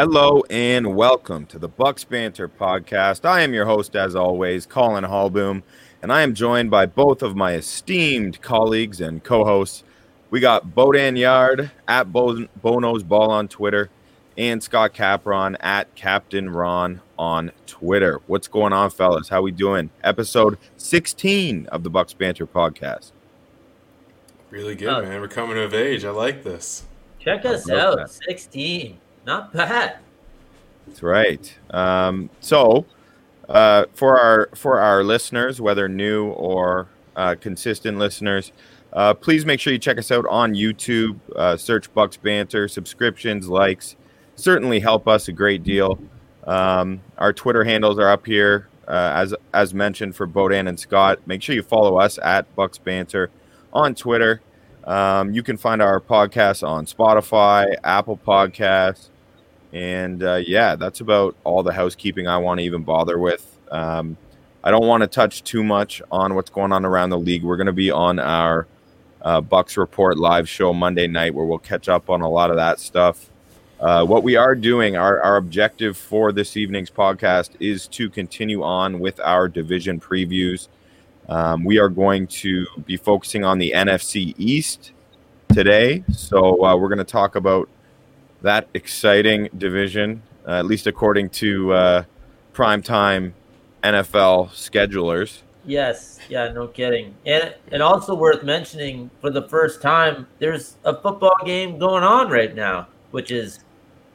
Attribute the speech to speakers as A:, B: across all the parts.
A: Hello and welcome to the Bucks Banter podcast. I am your host, as always, Colin Hallboom, and I am joined by both of my esteemed colleagues and co-hosts. We got Bodan Yard at Bo- Bono's Ball on Twitter, and Scott Capron at Captain Ron on Twitter. What's going on, fellas? How we doing? Episode 16 of the Bucks Banter podcast.
B: Really good,
C: Oh.
B: man. We're coming of age. I like this.
C: Check us out.
A: that.
C: 16. Not bad.
A: That's right. Um, so, uh, for our for our listeners, whether new or uh, consistent listeners, uh, please make sure you check us out on YouTube. Uh, search Bucks Banter. Subscriptions, likes, certainly help us a great deal. Um, our Twitter handles are up here, uh, as as mentioned for Bodan and Scott. Make sure you follow us at Bucks Banter on Twitter. Um, you can find our podcast on Spotify, Apple Podcasts. And uh, yeah, that's about all the housekeeping I want to even bother with. Um, I don't want to touch too much on what's going on around the league. We're going to be on our uh, Bucks Report live show Monday night where we'll catch up on a lot of that stuff. Uh, what we are doing, our, our objective for this evening's podcast is to continue on with our division previews. Um, we are going to be focusing on the NFC East today. So uh, we're going to talk about that exciting division, uh, at least according to uh, primetime NFL schedulers.
C: Yes. Yeah, no kidding. And and also worth mentioning for the first time, there's a football game going on right now, which is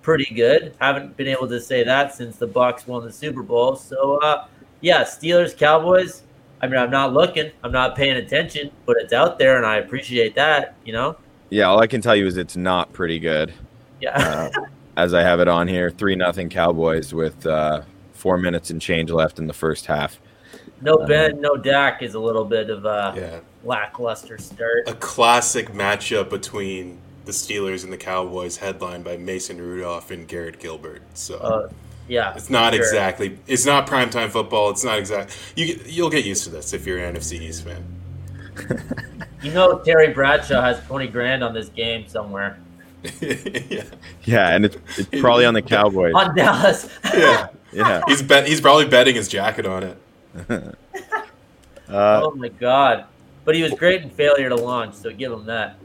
C: pretty good. Haven't been able to say that since the Bucks won the Super Bowl. So uh yeah, Steelers, Cowboys. I mean, I'm not looking, I'm not paying attention, but it's out there and I appreciate that, you know?
A: Yeah, all I can tell you is it's not pretty good.
C: Yeah.
A: Uh, as I have it on here, three nothing Cowboys with uh, four minutes and change left in the first half.
C: no Ben, no Dak is a little bit of a
B: Yeah.
C: lackluster start.
B: A classic matchup between the Steelers and the Cowboys, headlined by Mason Rudolph and Garrett Gilbert. So
C: Uh, yeah.
B: it's not
C: sure.
B: exactly. It's not primetime football. It's not exact. You you'll get used to this if you're an NFC East fan.
C: You know, Terry Bradshaw has 20 grand on this game somewhere.
B: Yeah.
A: Yeah, and it's, it's probably on the Cowboys.
C: On Dallas.
B: Yeah.
A: Yeah.
B: He's bet. He's probably betting his jacket on it.
A: Uh,
C: oh my God. But he was great in failure to launch, so give him that.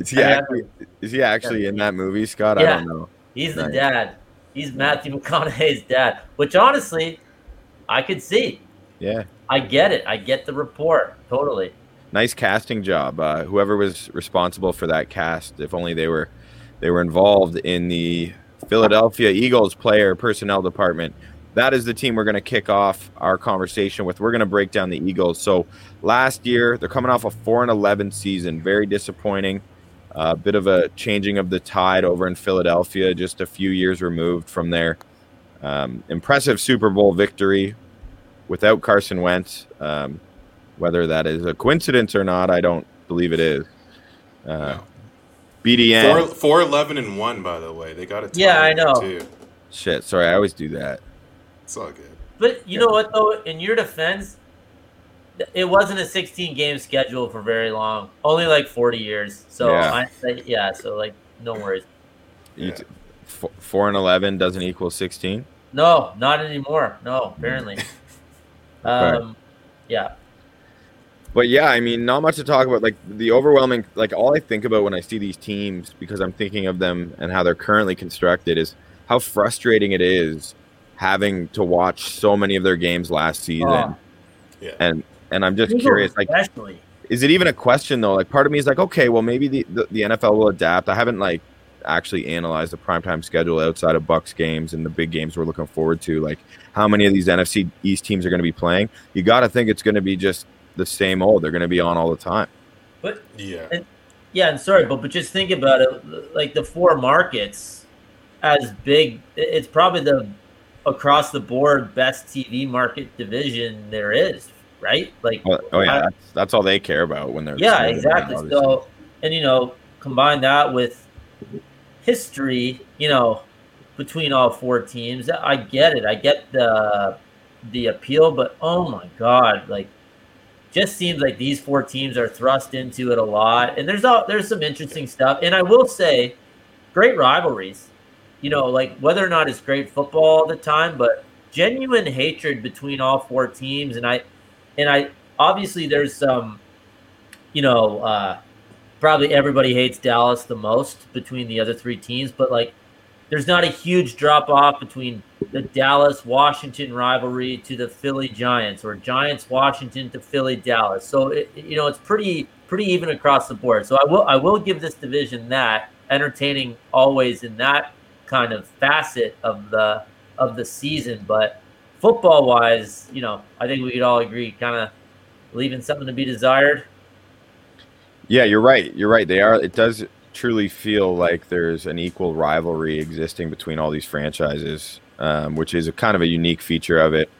A: is he
C: I
A: actually, is he actually in that movie, Scott? I don't know.
C: He's the dad. He's Matthew McConaughey's dad, which honestly, I could see.
A: Yeah.
C: I get it. I get the report. Totally.
A: Nice casting job. Uh, whoever was responsible for that cast, if only they were they were involved in the Philadelphia Eagles player personnel department. That is the team we're going to kick off our conversation with. We're going to break down the Eagles. So last year they're coming off a four and eleven season, very disappointing. A bit of a changing of the tide over in Philadelphia, just a few years removed from their um, impressive Super Bowl victory without Carson Wentz. Um, whether that is a coincidence or not, I don't believe it is. Uh,
B: No.
A: BDN.
B: Four, four eleven and one. By the way, they got it.
C: Yeah, I know.
B: Too.
A: Shit, sorry, I always do that.
B: It's all good.
C: But you know what, though? In your defense, it wasn't a 16 game schedule for very long, only like 40 years. So,
A: Yeah.
C: I, I- yeah, so like, no worries.
B: Yeah.
A: t- f- four and eleven doesn't equal sixteen.
C: No, not anymore. No, apparently. Um, yeah.
A: But yeah, I mean, not much to talk about. Like the overwhelming, like all I think about when I see these teams, because I'm thinking of them and how they're currently constructed, is how frustrating it is having to watch so many of their games last season.
C: Oh.
B: Yeah.
A: And and I'm just
C: Eagles
A: curious, like,
C: especially.
A: is it even a question though? Like, part of me is like, okay, well, maybe the the, the NFL will adapt. I haven't like actually analyzed the primetime schedule outside of Bucks games and the big games we're looking forward to. Like, how many of these NFC East teams are going to be playing? You got to think it's going to be just the same old. They're going to be on all the time.
C: But
B: Yeah.
C: yeah, and sorry, but but just think about it. Like the four markets, as big, it's probably the across the board best TV market division there is, right? Like,
A: Oh, oh yeah,
C: I-
A: that's, that's all they care about when they're
C: yeah, exactly.
A: obviously.
C: So, and you know, combine that with history, you know, between all four teams. I get it. I get the the appeal, but oh my god, like just seems like these four teams are thrust into it a lot. And there's all there's some interesting stuff. And I will say, great rivalries. You know, like whether or not it's great football all the time, but genuine hatred between all four teams. And I and I obviously there's some, you know, uh probably everybody hates Dallas the most between the other three teams, but like there's not a huge drop off between the Dallas Washington rivalry to the Philly Giants or Giants Washington to Philly Dallas. So it, you know it's pretty pretty even across the board. So I will I will give this division that entertaining always in that kind of facet of the of the season, but football wise, you know, I think we could all agree kind of leaving something to be desired.
A: Yeah, you're right. You're right. They are. It does truly feel like there's an equal rivalry existing between all these franchises, um, which is a kind of a unique feature of it.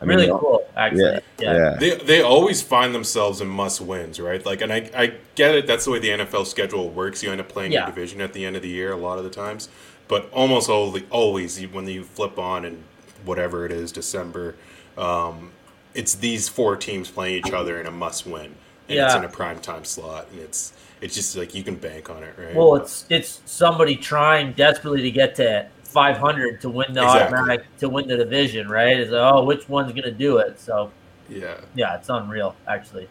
C: I mean, really cool, actually. Yeah,
A: yeah. yeah.
B: They, they always find themselves in must wins, right? Like, and I, I get it. That's the way the NFL schedule works. You end up playing yeah. your division at the end of the year a lot of the times, but almost always, always when you flip on and whatever it is, December, um, it's these four teams playing each other in a must win, and yeah. it's in a prime time slot, and it's it's just like you can bank on it, right?
C: Well, it's it's somebody trying desperately to get to 500 to win the exactly. automatic to win the division, right? Is oh, which one's gonna do it? So
B: yeah,
C: yeah, it's unreal actually.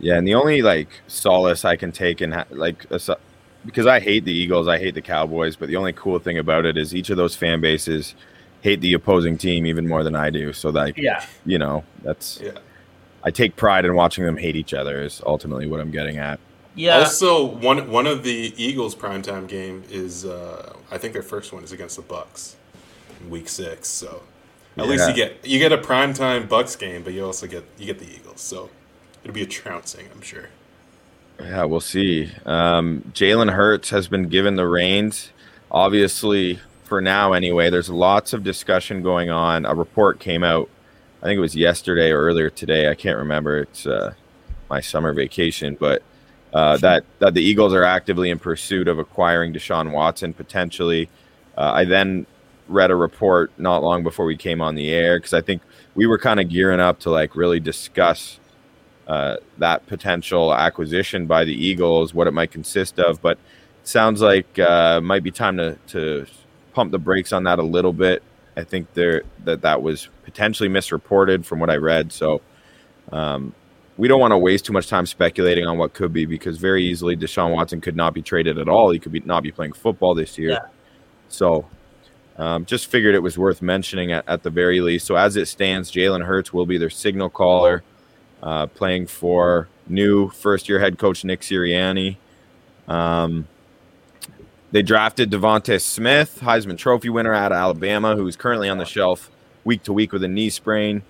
A: Yeah, and the only like solace I can take in like because I hate the Eagles, I hate the Cowboys, but the only cool thing about it is each of those fan bases hate the opposing team even more than I do. So like,
C: yeah,
A: you know, that's
B: yeah.
A: I take pride in watching them hate each other. Is ultimately what I'm getting at.
C: Yeah.
B: Also, one one of the Eagles primetime game is uh, I think their first one is against the Bucks, in week six. So at yeah. least you get you get a primetime Bucks game, but you also get you get the Eagles. So it'll be a trouncing, I'm sure.
A: Yeah, we'll see. Um, Jalen Hurts has been given the reins. Obviously, for now anyway, there's lots of discussion going on. A report came out, I think it was yesterday or earlier today. I can't remember. It's uh, my summer vacation, but uh, that that the Eagles are actively in pursuit of acquiring Deshaun Watson potentially. Uh, I then read a report not long before we came on the air because I think we were kind of gearing up to like really discuss uh, that potential acquisition by the Eagles, what it might consist of. But sounds like uh, might be time to to pump the brakes on that a little bit. I think there that that was potentially misreported from what I read. So um, we don't want to waste too much time speculating on what could be because very easily Deshaun Watson could not be traded at all. He could be not be playing football this year.
C: Yeah.
A: So um, just figured it was worth mentioning at, at the very least. So as it stands, Jalen Hurts will be their signal caller, uh, playing for new first year head coach Nick Sirianni. Um, they drafted DeVonta Smith, Heisman Trophy winner out of Alabama, who's currently on the shelf week to week with a knee sprain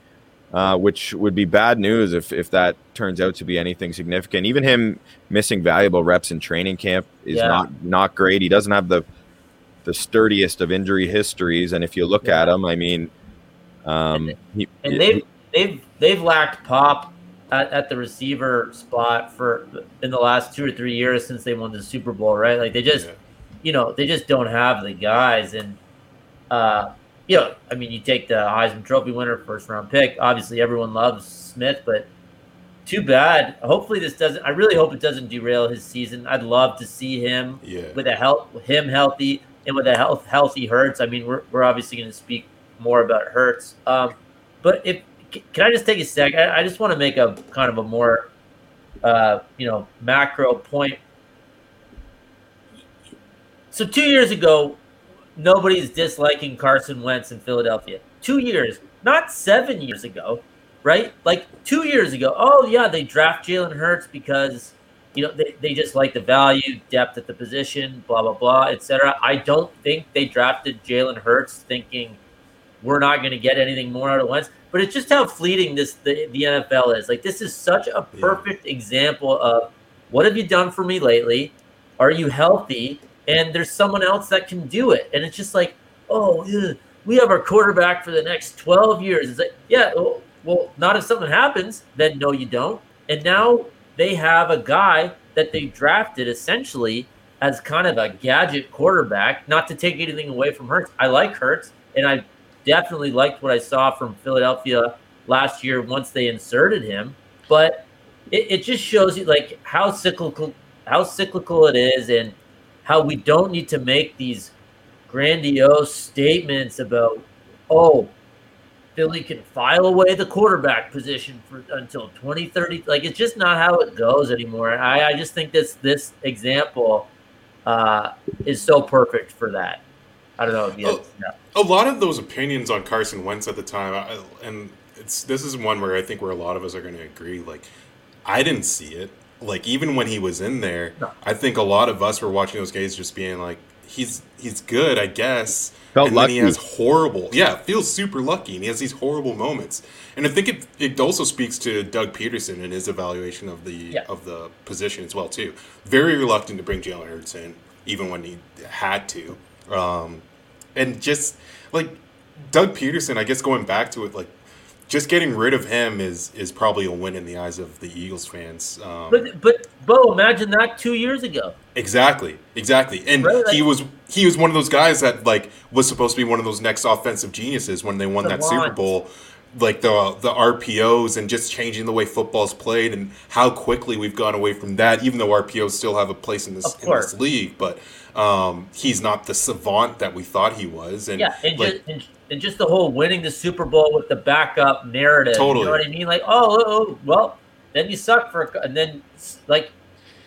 A: uh, which would be bad news if, if that turns out to be anything significant. Even him missing valuable reps in training camp is yeah. not not great. He doesn't have the the sturdiest of injury histories, and if you look yeah. at him, I mean, um,
C: and, he, and they've they've they've lacked pop at, at, the receiver spot for in the last two or three years since they won the Super Bowl, right? Like they just, yeah. you know, they just don't have the guys, and uh, you know, I mean, you take the Heisman Trophy winner, first round pick. Obviously, everyone loves Smith, but too bad. Hopefully, this doesn't. I really hope it doesn't derail his season. I'd love to see him
B: yeah.
C: with a health, him healthy, and with a health healthy Hurts. I mean, we're we're obviously going to speak more about Hurts. Um, but if can I just take a sec? I, I just want to make a kind of a more, uh, you know, macro point. So two years ago, nobody's disliking Carson Wentz in Philadelphia. Two years, not seven years ago, right? Like two years ago. Oh yeah, they draft Jalen Hurts because you know they, they just like the value, depth at the position, blah blah blah, etc. I don't think they drafted Jalen Hurts thinking we're not going to get anything more out of Wentz. But it's just how fleeting this the, the NFL is. Like this is such a perfect yeah. example of what have you done for me lately? Are you healthy? And there's someone else that can do it. And it's just like, oh, ugh, we have our quarterback for the next 12 years. It's like, yeah, well, not if something happens, then no, you don't. And now they have a guy that they drafted essentially as kind of a gadget quarterback. Not to take anything away from Hurts, I like Hurts, and I definitely liked what I saw from Philadelphia last year once they inserted him. But it, it just shows you like how cyclical how cyclical it is, and how we don't need to make these grandiose statements about oh Philly can file away the quarterback position for until 2030. Like it's just not how it goes anymore. I, I just think this this example uh, is so perfect for that. I don't know. If you,
B: yeah. A lot of those opinions on Carson Wentz at the time, I, and it's this is one where I think where a lot of us are going to agree. Like, I didn't see it. Like even when he was in there, no. I think a lot of us were watching those games just being like, he's he's good, I guess. Felt and lucky. then he has horrible, yeah, feels super lucky, and he has these horrible moments. And I think it it also speaks to Doug Pederson and his evaluation of the yeah. of the position as well too. Very reluctant to bring Jalen Hurts in, even when he had to, um, and just like Doug Pederson, I guess going back to it, like just getting rid of him is is probably a win in the eyes of the Eagles fans. Um,
C: but but Bo, imagine that two years ago.
B: Exactly, exactly, and right? like, he was he was one of those guys that like was supposed to be one of those next offensive geniuses when they won that Super Bowl. Like the the RPOs and just changing the way football's played and how quickly we've gone away from that. Even though RPOs still have a place in this in this league, but um, he's not the savant that we thought he was. And
C: yeah, and, like, just, and and just the whole winning the Super Bowl with the backup narrative. Totally. You know what I mean? Like, oh, oh, oh well, then you suck for, and then like,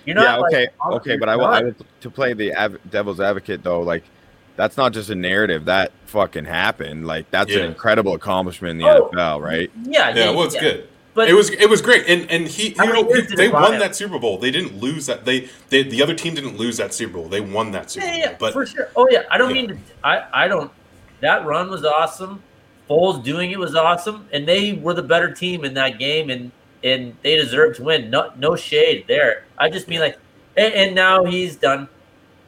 A: you're not. Yeah, okay, like, okay, but I want to play the av- devil's advocate though. Like, that's not just a narrative. That fucking happened. Like, that's yeah. an incredible accomplishment in the oh, NFL, right?
C: Yeah,
B: yeah. well, it's yeah. good. But it was it was great, and and he you know he, they won that Super Bowl. They didn't lose that. They, they the other team didn't lose that Super Bowl. They won that Super
C: yeah,
B: Bowl.
C: Yeah, but for sure. Oh yeah, I don't mean to. I I don't that run was awesome. Foles doing it was awesome, and they were the better team in that game, and and they deserved to win. No, no shade there. I just mean like, and, and now he's done,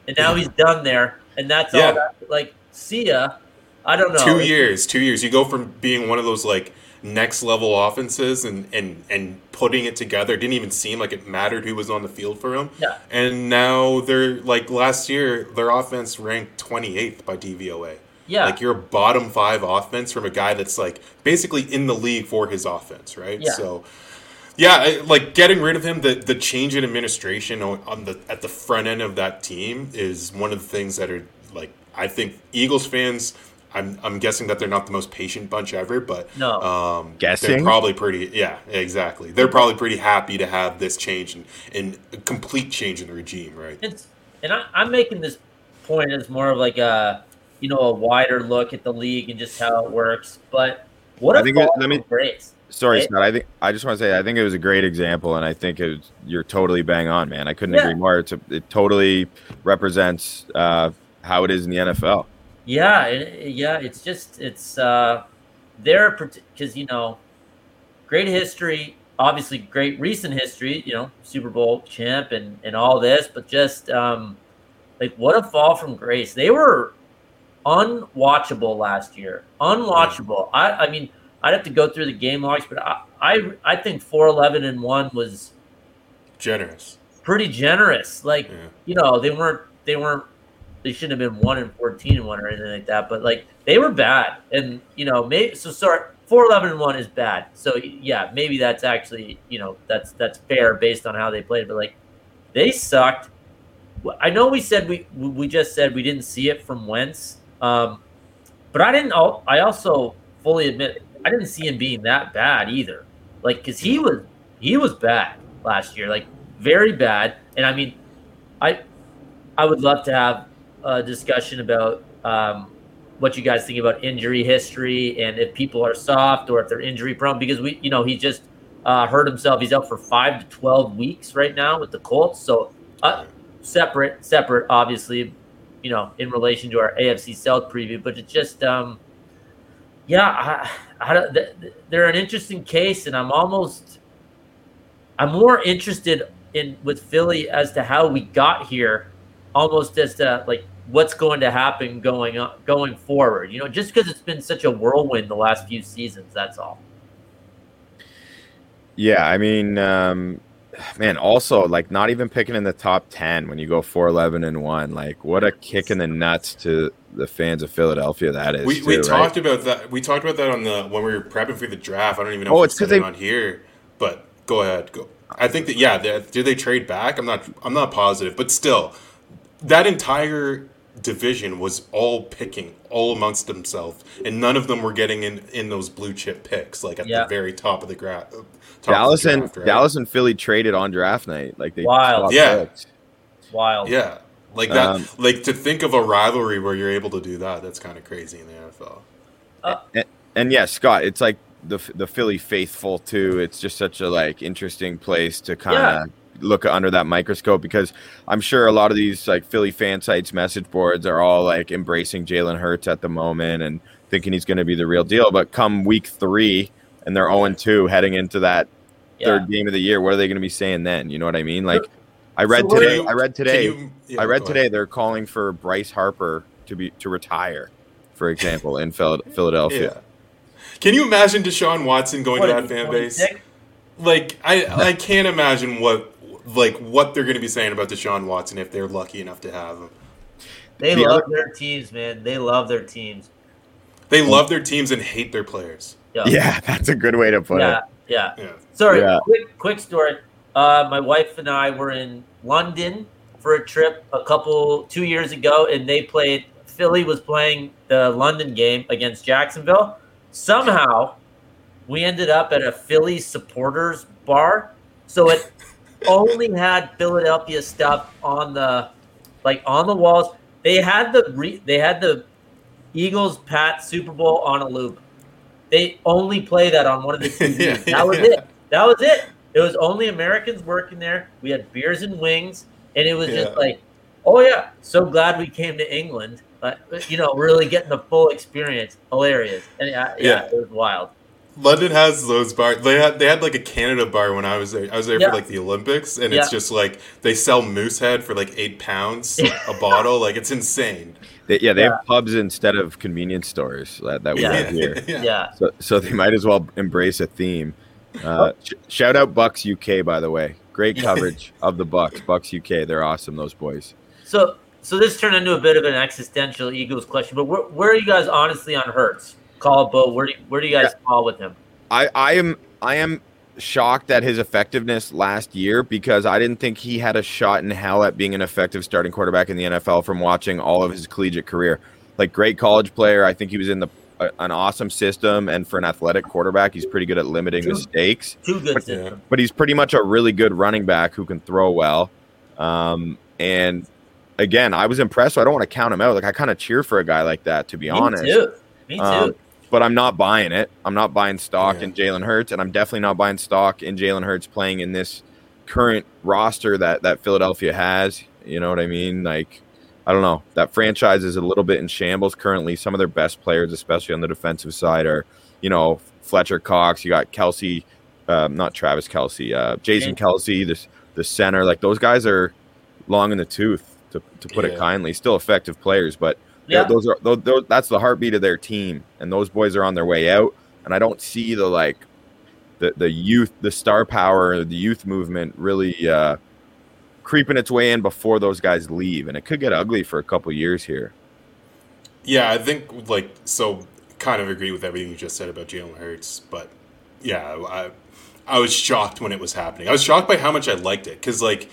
C: and now he's done there, and that's yeah. all. That, like, see ya. I don't know.
B: Two years, two years. You go from being one of those like next level offenses and and and putting it together. It didn't even seem like it mattered who was on the field for him.
C: Yeah.
B: And now they're like last year, their offense ranked 28th by DVOA.
C: Yeah.
B: Like you're a bottom five offense from a guy that's like basically in the league for his offense, right?
C: Yeah.
B: So yeah, like getting rid of him, the the change in administration on the at the front end of that team is one of the things that are like I think Eagles fans. I'm, I'm guessing that they're not the most patient bunch ever, but
C: no,
B: um, guessing they're probably pretty. Yeah, exactly. They're probably pretty happy to have this change and, and a complete change in the regime, right?
C: It's, and I, I'm making this point as more of like a you know a wider look at the league and just how it works. But what I think it, let me Grace,
A: Sorry, right? Scott. I think I just want to say I think it was a great example, and I think it was, you're totally bang on, man. I couldn't yeah. agree more. It's a, it totally represents uh, how it is in the NFL.
C: Yeah, it, yeah. It's just it's uh, there because you know, great history. Obviously, great recent history. You know, Super Bowl champ and and all this, but just um, like what a fall from grace. They were unwatchable last year. Unwatchable. I, I mean, I'd have to go through the game logs, but I, I, I think four eleven and one was
B: generous.
C: Pretty generous. Like yeah. you know, they weren't they weren't they shouldn't have been one and fourteen and one or anything like that. But like they were bad, and you know, maybe so. Sorry, four eleven and one is bad. So yeah, maybe that's actually you know that's that's fair based on how they played. But like they sucked. I know we said we we just said we didn't see it from Wentz um, but I didn't. I also fully admit I didn't see him being that bad either. Like, because he was he was bad last year, like very bad. And I mean, I I would love to have a discussion about um, what you guys think about injury history and if people are soft or if they're injury prone. Because we, you know, he just uh, hurt himself. He's out for five to twelve weeks right now with the Colts. So uh, separate, separate, obviously you know, in relation to our AFC South preview, but it's just, um, yeah, I, they're an interesting case, and I'm almost, I'm more interested in with Philly as to how we got here, almost as to like what's going to happen going on going forward. You know, just because it's been such a whirlwind the last few seasons. That's all.
A: Yeah, I mean, um, man, also like not even picking in the top ten when you go four eleven and one. Like, what a kick in the nuts to the fans of Philadelphia that is.
B: We,
A: too,
B: we
A: right?
B: talked about that. We talked about that on the when we were prepping for the draft. I don't even know
A: Oh,
B: if
A: it's
B: it's
A: 'cause
B: said it
A: they-
B: on here, but go ahead. Go. I think that yeah. They, did they trade back? I'm not. I'm not positive, but still, that entire division was all picking all amongst themselves, and none of them were getting in in those blue chip picks like at
C: Yeah.
B: the very top of the gra- top.
A: Dallas
B: of
A: and
B: draft, right?
A: Dallas and Philly traded on draft night. Like they
C: Wild.
B: Yeah.
A: picks.
C: Wild.
B: Yeah, like that.
A: Um,
B: like to think of a rivalry where you're able to do that. That's kind of crazy in the NFL.
A: and, and yeah, Scott, it's like the the Philly faithful too. It's just such a like interesting place to kind of look under that microscope because I'm sure a lot of these like Philly fan sites message boards are all like embracing Jalen Hurts at the moment and thinking he's going to be the real deal. But come week three and they're 0 2 heading into that
C: Yeah.
A: third game of the year, what are they going to be saying then? You know what I mean? Like I read
C: what do
A: today.
B: you-
A: I read today.
B: you- yeah,
A: I read today they're calling for Bryce Harper to be to retire, for example, in Philadelphia.
B: Yeah. Can you imagine Deshaun Watson going
C: What,
B: to that fan base?
C: 26?
B: Like I, I can't imagine what like what they're going to be saying about Deshaun Watson if they're lucky enough to have him.
C: They
A: The
C: love
A: other-
C: their teams, man. They love their teams.
B: They love their teams and hate their players.
C: Yeah.
A: Yeah, that's a good way to put
C: yeah,
A: it.
C: Yeah.
B: Yeah.
C: Sorry,
A: Yeah.
C: quick quick story. Uh, my wife and I were in London for a trip a couple two years ago, and they played. Philly was playing the London game against Jacksonville. Somehow, we ended up at a Philly supporters bar, so it only had Philadelphia stuff on the like on the walls. They had the re, they had the Eagles Pat Super Bowl on a loop. They only play that on one of the TVs.
B: Yeah,
C: that was
B: yeah.
C: it. That was it. It was only Americans working there. We had beers and wings, and it was just like, oh yeah, so glad we came to England. But you know, really getting the full experience. Hilarious, and yeah, yeah,
B: Yeah.
C: it was wild.
B: London has those bars. They had they had like a Canada bar when I was there. I was there
C: Yeah.
B: for like the Olympics, and
C: Yeah.
B: it's just like they sell Moosehead for like eight pounds a bottle. Like it's insane.
A: They, yeah, they
C: Yeah.
A: have pubs instead of convenience stores that, that we
C: Yeah.
A: have here.
C: Yeah,
A: So, so they might as well embrace a theme. Uh, sh- shout out Bucks UK, by the way. Great coverage of the Bucks. Bucks UK, they're awesome. Those boys.
C: So, so this turned into a bit of an existential Eagles question. But where, where are you guys honestly on Hurts? Call Bo. Where do you, where do you guys fall with him?
A: I, I am I am shocked at his effectiveness last year because I didn't think he had a shot in hell at being an effective starting quarterback in the NFL from watching all of his collegiate career. Like great college player, I think he was in the an awesome system, and for an athletic quarterback, he's pretty good at limiting
C: True.
A: mistakes.
C: Two good systems.
A: But he's pretty much a really good running back who can throw well. Um, and again, I was impressed. So I don't want to count him out. Like I kind of cheer for a guy like that, to be
C: Me
A: honest
C: too. Me too.
A: Um, but I'm not buying it. I'm not buying stock
B: Yeah.
A: in Jalen Hurts, and I'm definitely not buying stock in Jalen Hurts playing in this current roster that that Philadelphia has. You know what I mean? Like, I don't know. That franchise is a little bit in shambles currently. Some of their best players, especially on the defensive side, are you know Fletcher Cox. You got Kelce, um, not Travis Kelce, uh, Jason
C: Jason.
A: Kelce, the the center. Like those guys are long in the tooth, to to put it kindly. Still effective players, but
C: yeah.
A: those are those, those, that's the heartbeat of their team, and those boys are on their way out. And I don't see the like the the youth, the star power, the youth movement really uh, creeping its way in before those guys leave, and it could get ugly for a couple years here.
B: Yeah, I think like so. Kind of agree with everything you just said about Jalen Hurts, but yeah, I I was shocked when it was happening. I was shocked by how much I liked it because like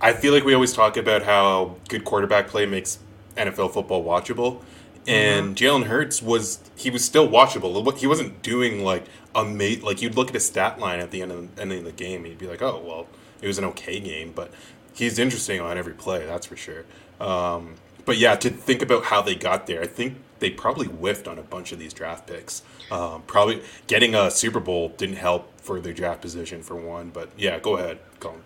B: I feel like we always talk about how good quarterback play makes NFL football watchable, and Jalen Hurts was he was still watchable. He wasn't doing like a mate like you'd look at his stat line at the end of the, end of the game, and you'd be like, oh well, it was an okay game, but he's interesting on every play, that's for sure. Um, but yeah, to think about how they got there, I think they probably whiffed on a bunch of these draft picks. Um, probably getting a Super Bowl didn't help for their draft position for one. But yeah, go ahead, Colin.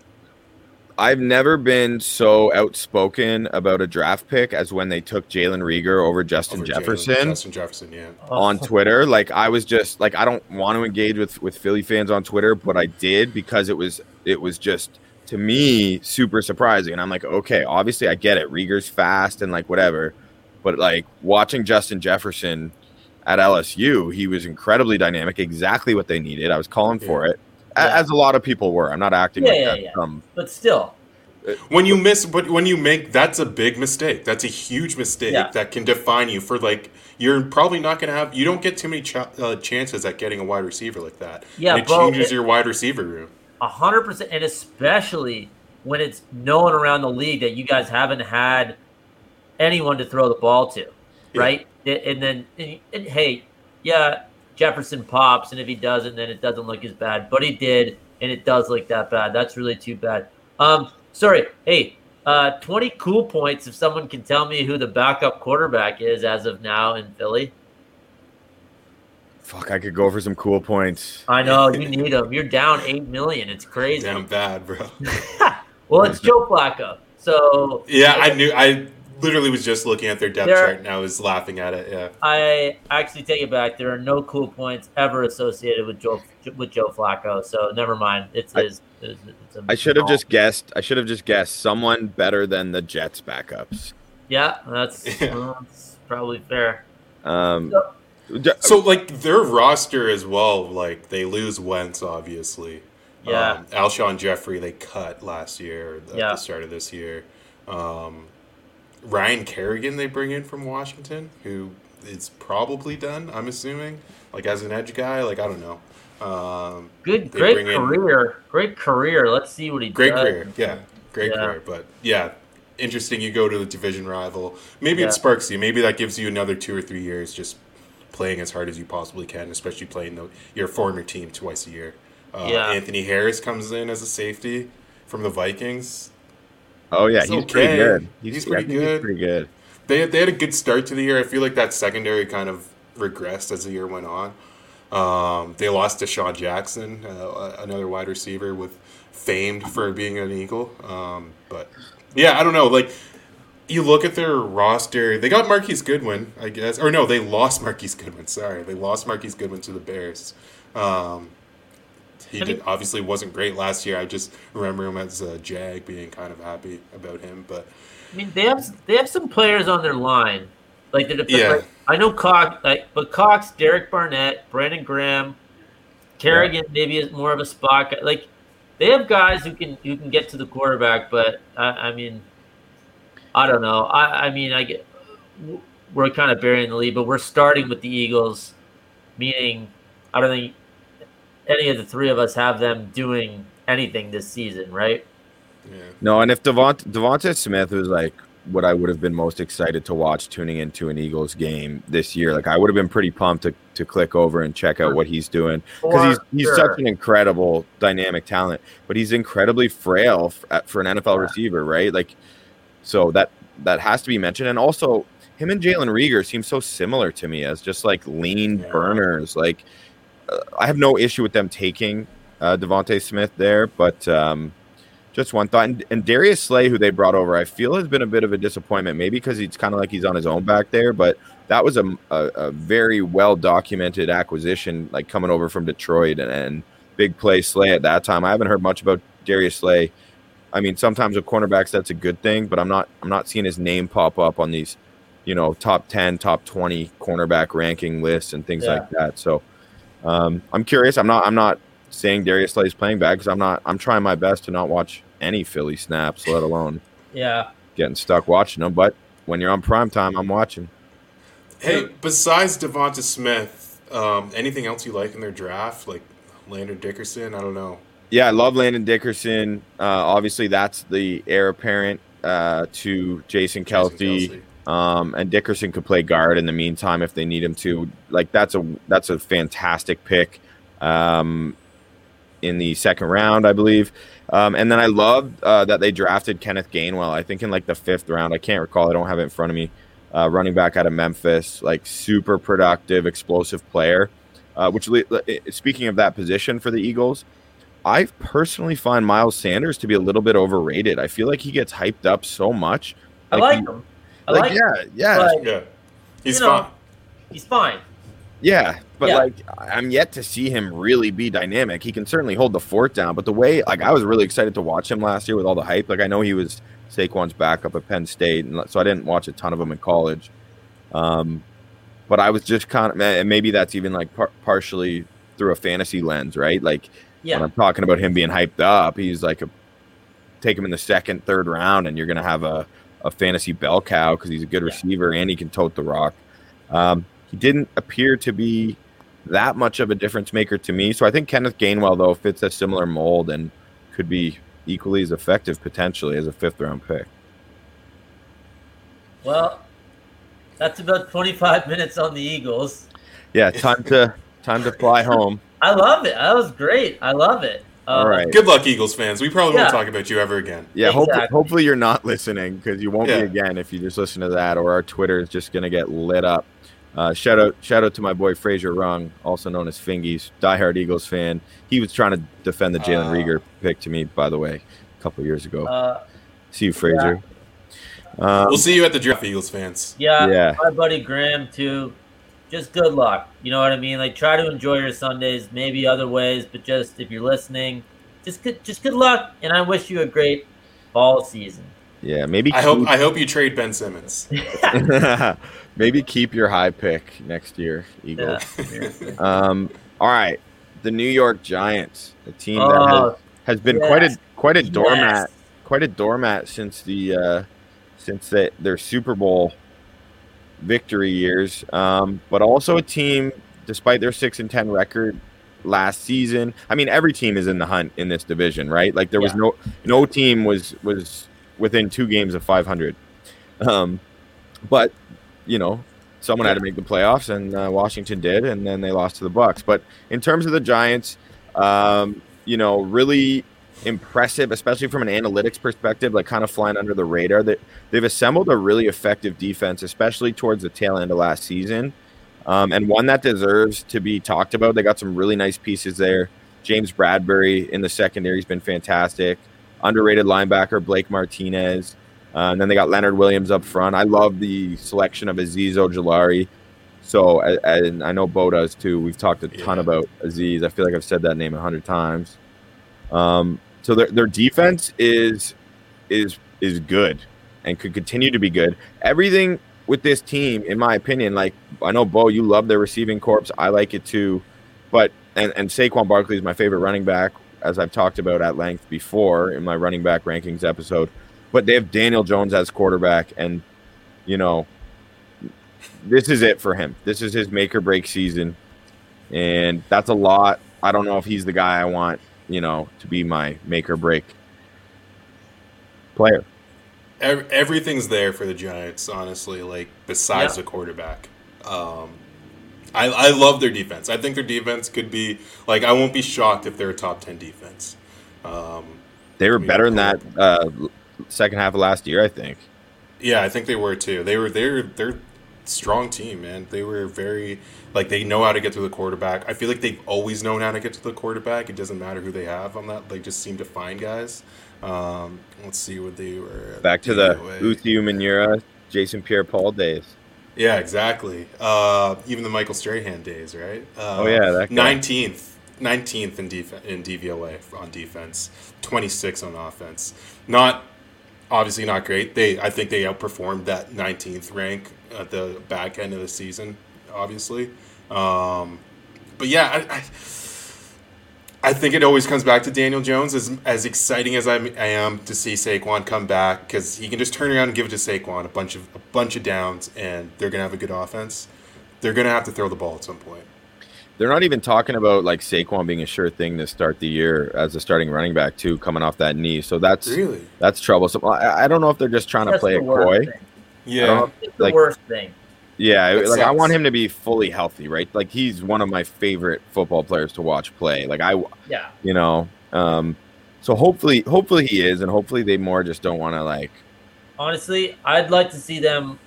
A: I've never been so outspoken about a draft pick as when they took Jalen Reagor over Justin
B: Over
A: Jefferson.
B: Justin Jefferson, yeah.
A: on Twitter. Like I was just like I don't want to engage with with Philly fans on Twitter, but I did because it was it was just to me super surprising. And I'm like, okay, obviously I get it. Reagor's fast and like whatever, but like watching Justin Jefferson at LSU, he was incredibly dynamic, exactly what they needed. I was calling for it. A-
C: Yeah.
A: as a lot of people were. I'm not acting
C: Yeah,
A: like
C: yeah,
A: that.
C: yeah.
A: Um,
C: But still,
B: when you miss but when you make that's a big mistake that's a huge mistake
C: Yeah.
B: that can define you for like you're probably not going to have you don't get too many ch- uh, chances at getting a wide receiver like that
C: Yeah,
B: And it
C: bro,
B: changes
C: it-
B: your wide receiver room
C: A hundred percent, and especially when it's known around the league that you guys haven't had anyone to throw the ball to,
B: Yeah.
C: right? And- And then, and, and hey, yeah, Jefferson pops, and if he doesn't, then it doesn't look as bad. But he did, and it does look that bad. That's really too bad. Um, sorry. Hey, uh, twenty cool points if someone can tell me who the backup quarterback is as of now in Philly.
A: fuck, I could go for some cool points.
C: I know you need them. You're down eight million. It's crazy.
B: damn bad bro
C: well, it's Joe Flacco. So
B: yeah i knew i literally was just looking at their depth
C: There-
B: chart and i was laughing at it yeah
C: I actually take it back. There are no cool points ever associated with Joe with Joe Flacco. So never mind. It's
A: I-
C: his. It's, it's a,
A: I should have just guessed. I should have just guessed someone better than the Jets backups.
C: Yeah, that's,
B: Yeah.
C: well, that's probably fair.
A: Um,
C: So-
B: so like their roster as well like they lose wentz obviously
C: Yeah.
B: um, alshon jeffery they cut last year at
C: Yeah.
B: the start of this year um, ryan kerrigan they bring in from washington who is probably done i'm assuming like as an edge guy like i don't know um,
C: Good, great
B: bring in-
C: career. Great career. Let's see what he does.
B: great
C: does.
B: career yeah great
C: Yeah.
B: career but yeah interesting you go to the division rival maybe
C: Yeah.
B: it sparks you maybe that gives you another two or three years just playing as hard as you possibly can especially playing the, your former team twice a year uh,
C: Yeah.
B: anthony harris comes in as a safety from the vikings
A: oh yeah,
B: He's
A: he's
B: okay.
A: pretty good.
B: He's
A: I
B: pretty good.
A: pretty good.
B: they, they had a good start to the year i feel like that secondary kind of regressed as the year went on um, they lost DeSean Jackson, uh, another wide receiver with famed for being an Eagle. Um, but yeah, I don't know. Like you look at their roster, they got Marquise Goodwin, I guess, or no, they lost Marquise Goodwin. Sorry, they lost Marquise Goodwin to the Bears. Um, he did, obviously wasn't great last year. I just remember him as a Jag, being kind of happy about him. But
C: I mean, they have they have some players on their line, like the.
B: Yeah.
C: like, I know Cox, like, but Cox, Derek Barnett, Brandon Graham, Kerrigan maybe is more of a spot guy. Like they have guys who can who can get to the quarterback, but I, I mean, I don't know. I I mean, I get we're kind of burying the lead, but we're starting with the Eagles, meaning I don't think any of the three of us have them doing anything this season, right?
B: yeah,
A: No, and if Devont Devonta Smith was like what I would have been most excited to watch tuning into an Eagles game this year, like I would have been pretty pumped to, to click over and check out what he's doing because he's he's
C: sure.
A: such an incredible dynamic talent, but he's incredibly frail f- for an NFL
C: Yeah.
A: receiver, right? Like, so that that has to be mentioned, and also him and Jalen Reagor seem so similar to me as just like lean
C: Yeah.
A: burners. Like, I have no issue with them taking uh, DeVonta Smith there, but um, just one thought. And, and Darius Slay, who they brought over, I feel has been a bit of a disappointment. Maybe because he's kind of like he's on his own back there, but that was a, a, a very well documented acquisition, like coming over from Detroit and, and big play Slay at that time. I haven't heard much about Darius Slay. I mean, sometimes with cornerbacks that's a good thing, but I'm not I'm not seeing his name pop up on these, you know, top ten, top twenty cornerback ranking lists and things
C: Yeah.
A: like that. So um, I'm curious. I'm not I'm not saying Darius Slay's playing bad because I'm not I'm trying my best to not watch any Philly snaps, let alone
C: Yeah.
A: getting stuck watching them. But when you're on prime time, I'm watching.
B: Hey, besides Devonta Smith, um, anything else you like in their draft? Like Landon Dickerson? I don't know.
A: Yeah, I love Landon Dickerson. Uh, obviously, that's the heir apparent uh, to Jason Kelce.
B: Jason
A: Um, and Dickerson could play guard in the meantime if they need him to. Like that's a that's a fantastic pick um, in the second round, I believe. Um, and then I love uh, that they drafted Kenneth Gainwell. I think in like the fifth round. I can't recall. I don't have it in front of me. Uh, running back out of Memphis, like super productive, explosive player. Uh, which le- speaking of that position for the Eagles, I personally find Miles Sanders to be a little bit overrated. I feel like he gets hyped up so much.
C: I like
A: he-
C: him. I
A: like,
C: like,
A: yeah, yeah,
C: But
B: Yeah, he's
C: You know,
B: fine.
C: he's fine.
A: yeah. But
C: Yeah.
A: like, I'm yet to see him really be dynamic. He can certainly hold the fort down, but the way, like, I was really excited to watch him last year with all the hype. Like, I know he was Saquon's backup at Penn State, and so I didn't watch a ton of him in college. Um, but I was just kind of, and maybe that's even like par- partially through a fantasy lens, right? Like,
C: Yeah.
A: When I'm talking about him being hyped up, he's like a take him in the second, third round, and you're going to have a, a fantasy bell cow because he's a good
C: Yeah.
A: receiver and he can tote the rock. Um, he didn't appear to be that much of a difference maker to me. So I think Kenneth Gainwell though fits a similar mold and could be equally as effective potentially as a fifth round pick.
C: Well, that's about 25 minutes on the Eagles.
A: Yeah, time to time to fly home.
C: I love it. That was great. I love it. Uh,
A: All right.
B: Good luck, Eagles fans. We probably
C: Yeah.
B: won't talk about you ever again.
A: Yeah,
C: Exactly.
A: hopefully you're not listening because you won't
B: Yeah.
A: be again if you just listen to that, or our Twitter is just gonna get lit up. Uh, shout out, shout out to my boy Fraser Rung, also known as Fingies, diehard Eagles fan. He was trying to defend the Jalen
B: Ah.
A: Reagor pick to me, by the way, a couple years ago.
C: Uh,
A: See you, Fraser. Um,
B: We'll see you at the draft, Eagles fans.
C: yeah,
A: Yeah.
C: my buddy Graham too. Just good luck. You know what I mean? Like try to enjoy your Sundays, maybe other ways, but just if you're listening, just good, just good luck, and I wish you a great fall season.
A: yeah, maybe
B: I hope I hope you trade Ben Simmons.
A: maybe keep your high pick next year, Eagles.
C: Yeah.
A: Um, all right, the New York Giants, a team that has,
C: Oh,
A: has been quite a quite a doormat
C: yes.
A: quite a doormat since the uh, since the, their Super Bowl victory years, um, but also a team, despite their six and ten record last season. I mean, every team is in the hunt in this division, right? Like there was
C: Yeah.
A: no no team was was within two games of five hundred, um, but you know. Someone had to make the playoffs, and uh, Washington did, and then they lost to the Bucks. But in terms of the Giants, um, you know, really impressive, especially from an analytics perspective, like kind of flying under the radar. That they've assembled a really effective defense, especially towards the tail end of last season, um, and one that deserves to be talked about. They got some really nice pieces there. James Bradberry in the secondary has been fantastic. Underrated linebacker Blake Martinez. Uh, and then they got Leonard Williams up front. I love the selection of Azeez Ojulari. So, and I know Bo does too. We've talked a ton
B: Yeah.
A: about Azeez. I feel like I've said that name a hundred times. Um, so their their defense is is is good and could continue to be good. Everything with this team, in my opinion, like I know Bo, you love their receiving corps. I like it too, but and and Saquon Barkley is my favorite running back, as I've talked about at length before in my running back rankings episode. But they have Daniel Jones as quarterback, and you know this is it for him. This is his make or break season, and that's a lot. I don't know if he's the guy I want, you know, to be my make or break player.
B: Ev- Everything's there for the Giants, honestly. Like besides
C: Yeah.
B: the quarterback, um, I, I love their defense. I think their defense could be like I won't be shocked if they're a top ten defense. Um,
A: They were better than that uh, second half of last year, I think.
B: Yeah, I think they were too. They were they're they're strong team, man. They were very like they know how to get to the quarterback. I feel like they've always known how to get to the quarterback. It doesn't matter who they have on that. They just seem to find guys. Um, let's see what they were.
A: Back to the
B: DVOA.
A: Umenyiora, Jason Pierre-Paul days.
B: Yeah, exactly. Uh, even the Michael Strahan days, right? Uh,
A: Oh, yeah, that
B: nineteenth, nineteenth in def- in DVOA on defense, twenty six on offense. Not obviously not great. They I think they outperformed that nineteenth rank at the back end of the season, obviously. Um, but yeah, I, I I think it always comes back to Daniel Jones. As as exciting as I'm, I am to see Saquon come back because he can just turn around and give it to Saquon a bunch of a bunch of downs, and they're gonna have a good offense. They're gonna have to throw the ball at some point.
A: They're not even talking about like Saquon being a sure thing to start the year as a starting running back too, coming off that knee. So that's
B: Really?
A: that's troublesome. I, I don't know if they're just trying to play
C: the
A: it coy.
C: thing.
B: Yeah.
C: It's the
A: Like-
C: worst thing.
A: Yeah,
B: That
A: like I want him to be fully healthy, right? Like he's one of my favorite football players to watch play. Like I,
C: Yeah.
A: you know, um, so hopefully, hopefully he is, and hopefully they more just don't want to like.
C: Honestly, I'd like to see them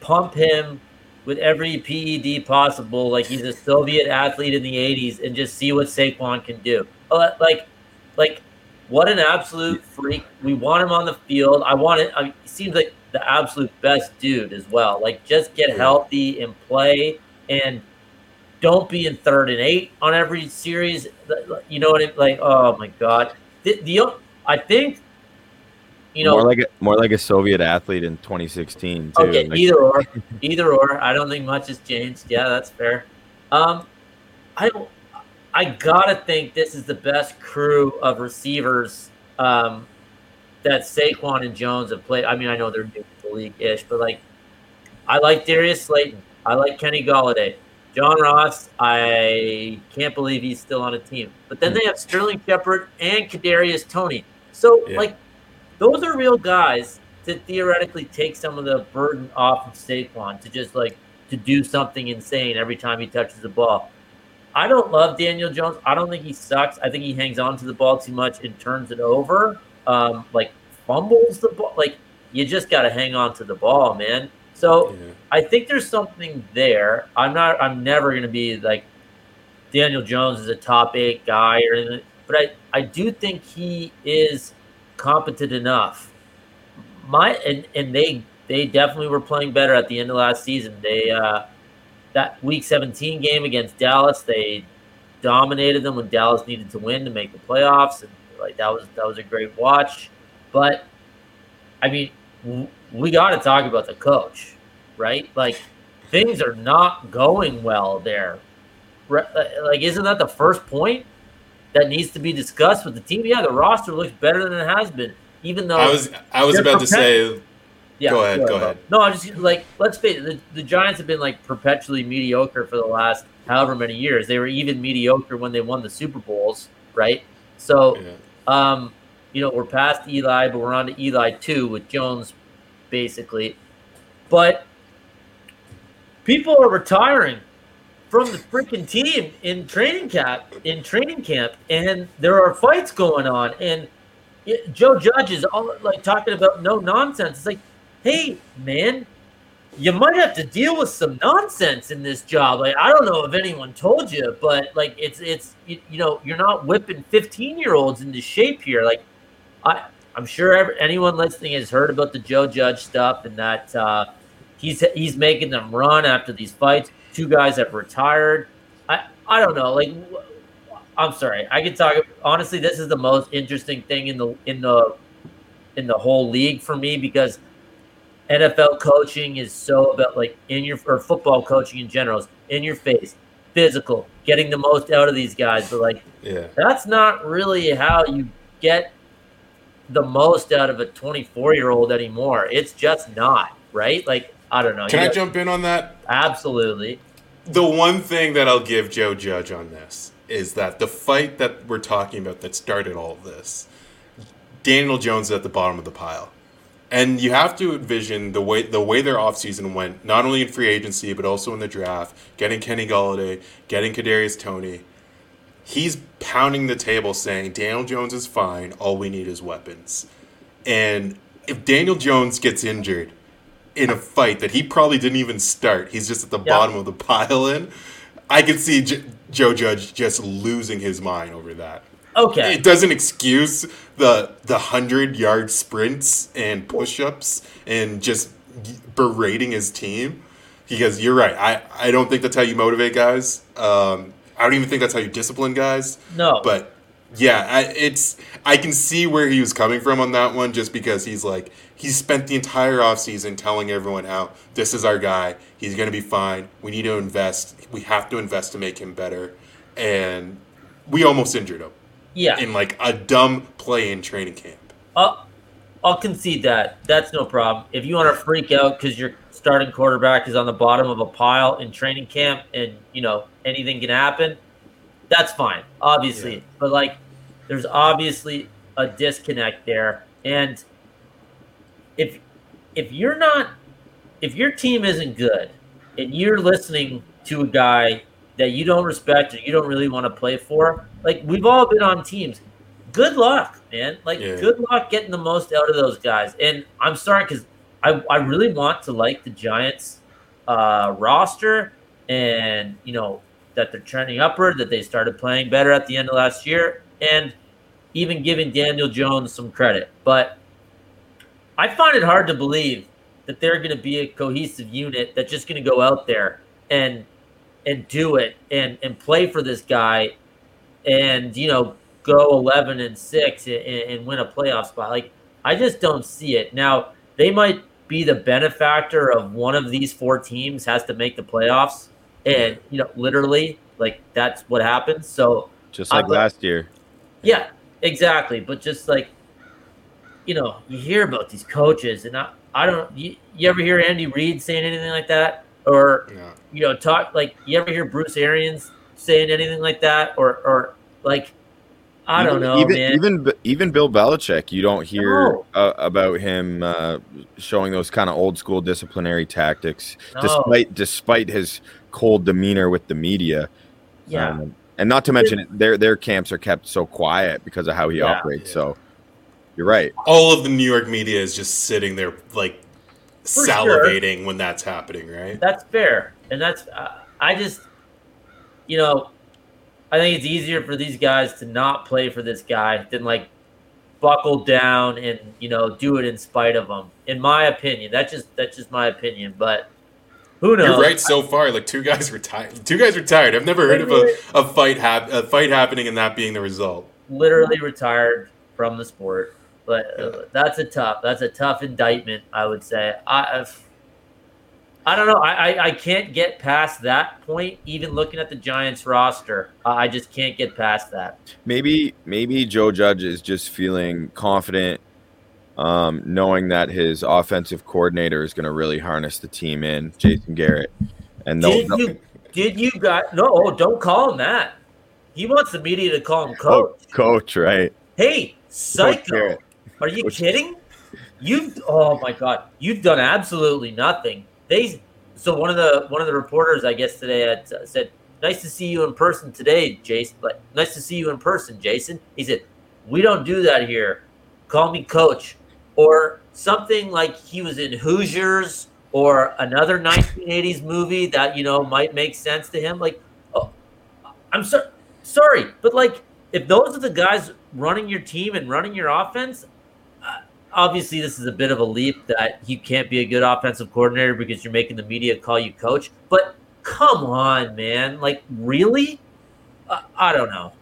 C: pump him with every PED possible, like he's a Soviet athlete in the '80s, and just see what Saquon can do. Uh, Like, like, what an absolute freak! We want him on the field. I want it. I mean, he seems like the absolute best dude as well. Like, just get healthy and play, and don't be in third and eight on every series. You know what I mean? Like, oh my god, the, the I think. You know,
A: more like a, more like a Soviet athlete in 2016 too.
C: Okay,
A: Like,
C: either or, either or. I don't think much has changed. Yeah, that's fair. Um, I I gotta think this is the best crew of receivers um, that Saquon and Jones have played. I mean, I know they're new to the league ish, but like, I like Darius Slayton. I like Kenny Golladay. John Ross, I can't believe he's still on a team. But then they have Sterling Shepard and Kadarius Toney. So
B: Yeah.
C: like, those are real guys to theoretically take some of the burden off of Saquon to just like to do something insane every time he touches the ball. I don't love Daniel Jones. I don't think he sucks. I think he hangs on to the ball too much and turns it over. Um, like fumbles the ball. Like you just got to hang on to the ball, man. So
B: Yeah.
C: I think there's something there. I'm not. I'm never going to be like Daniel Jones is a top eight guy or anything, but I I do think he is competent enough. My and and they they definitely were playing better at the end of last season. They uh, that Week 17 game against Dallas, they dominated them when Dallas needed to win to make the playoffs, and like that was that was a great watch. But I mean, w- we got to talk about the coach, right? Like things are not going well there. Re- Like, isn't that the first point that needs to be discussed with the team? Yeah, the roster looks better than it has been, even though
B: I was I was about to say
C: yeah,
B: Go ahead, go ahead.
C: No, I'm just like let's face it, the, the Giants have been like perpetually mediocre for the last however many years. They were even mediocre when they won the Super Bowls, right? So,
B: yeah.
C: um, you know, we're past Eli, but we're on to Eli two with Jones, basically. But people are retiring from the freaking team in training camp. In training camp, and there are fights going on, and it, Joe Judge is all like talking about no nonsense. It's like, hey, man, you might have to deal with some nonsense in this job. Like, I don't know if anyone told you, but like, it's it's you, you know, you're not whipping 15 year olds into shape here. Like, I I'm sure every, anyone listening has heard about the Joe Judge stuff and that uh, he's he's making them run after these fights. Two guys have retired. I I don't know. Like, I'm sorry. I can talk. Honestly, this is the most interesting thing in the in the in the whole league for me because NFL coaching is so about like in your or football coaching in general is in your face, physical, getting the most out of these guys. But like
B: Yeah.
C: that's not really how you get the most out of a 24 year old anymore. It's just not right. Like I don't know.
B: Can
C: You
B: I
C: got-
B: jump in on that?
C: Absolutely.
B: The one thing that I'll give Joe Judge on this is that the fight that we're talking about that started all of this, Daniel Jones is at the bottom of the pile. And you have to envision the way the way their offseason went, not only in free agency, but also in the draft, getting Kenny Golladay, getting Kadarius Toney. He's pounding the table saying Daniel Jones is fine, all we need is weapons. And if Daniel Jones gets injured in a fight that he probably didn't even start, he's just at the
C: Yeah.
B: bottom of the pile in, I could see J- Joe Judge just losing his mind over that.
C: Okay.
B: It doesn't excuse the the hundred yard sprints and push ups and just berating his team. He goes, "You're right. I, I don't think that's how you motivate guys. Um, I don't even think that's how you discipline guys.
C: No.
B: But yeah, I, it's I can see where he was coming from on that one, just because he's like he spent the entire offseason telling everyone how this is our guy. He's gonna be fine. We need to invest. We have to invest to make him better. And we almost injured him
C: yeah.
B: in like a dumb play in training camp.
C: I'll, I'll concede that. That's no problem. If you want to freak out because your starting quarterback is on the bottom of a pile in training camp and, you know, anything can happen, that's fine, obviously.
B: Yeah.
C: But, like, there's obviously a disconnect there. And if if you're not if your team isn't good and you're listening to a guy that you don't respect or you don't really want to play for, like we've all been on teams. Good luck, man. Like
B: Yeah.
C: good luck getting the most out of those guys. And I'm sorry because I, I really want to like the Giants uh, roster and you know that they're trending upward, that they started playing better at the end of last year, and even giving Daniel Jones some credit. But I find it hard to believe that they're going to be a cohesive unit that's just going to go out there and and do it and and play for this guy and you know go 11 and 6 and, and win a playoff spot like i just don't see it now they might be the benefactor of one of these four teams has to make the playoffs and you know literally like that's what happens so
A: just like
C: Uh,
A: last year.
C: Yeah, exactly. But just like, you know, you hear about these coaches, and I, I don't. You, you ever hear Andy Reid saying anything like that, or
B: Yeah.
C: you know, talk like you ever hear Bruce Arians saying anything like that, or or like, I don't
A: Even-
C: know,
A: even,
C: man.
A: Even even Bill Belichick, you don't hear
C: No.
A: uh, about him uh, showing those kind of old school disciplinary tactics,
C: No.
A: despite despite his cold demeanor with the media.
C: yeah,
A: Um, and not to mention their their camps are kept so quiet because of how he
C: Yeah.
A: operates.
B: Yeah.
A: So you're right.
B: All of the New York media is just sitting there like
C: For
B: salivating when that's happening, right?
C: that's fair, and that's uh, I just, you know, I think it's easier for these guys to not play for this guy than like buckle down and you know do it in spite of him. In my opinion, that's just that's just my opinion, but who knows?
B: You're right so far. Like two guys retired. Two guys retired. I've never heard of a, a fight hap- a fight happening and that being the result.
C: literally retired from the sport. But uh, that's a tough. That's a tough indictment. I would say. I, I don't know. I, I I can't get past that point. Even looking at the Giants roster, I just can't get past that.
A: Maybe maybe Joe Judge is just feeling confident, um, knowing that his offensive coordinator is going to really harness the team in Jason Garrett, and
C: Did you did you guys? No, oh, don't call him that. He wants the media to call him coach.
A: oh, coach, right?
C: Hey, psycho! Are you kidding? You've oh my god, you've done absolutely nothing. They so one of the one of the reporters I guess today had uh, said, "Nice to see you in person today, Jason." Like, nice to see you in person, Jason. He said, "We don't do that here. Call me coach," or something like he was in Hoosiers or another 1980s movie that you know might make sense to him. Like, oh, I'm sorry, sorry, but like if those are the guys running your team and running your offense, obviously this is a bit of a leap that you can't be a good offensive coordinator because you're making the media call you coach. But come on, man! Like, really? Uh, I don't know.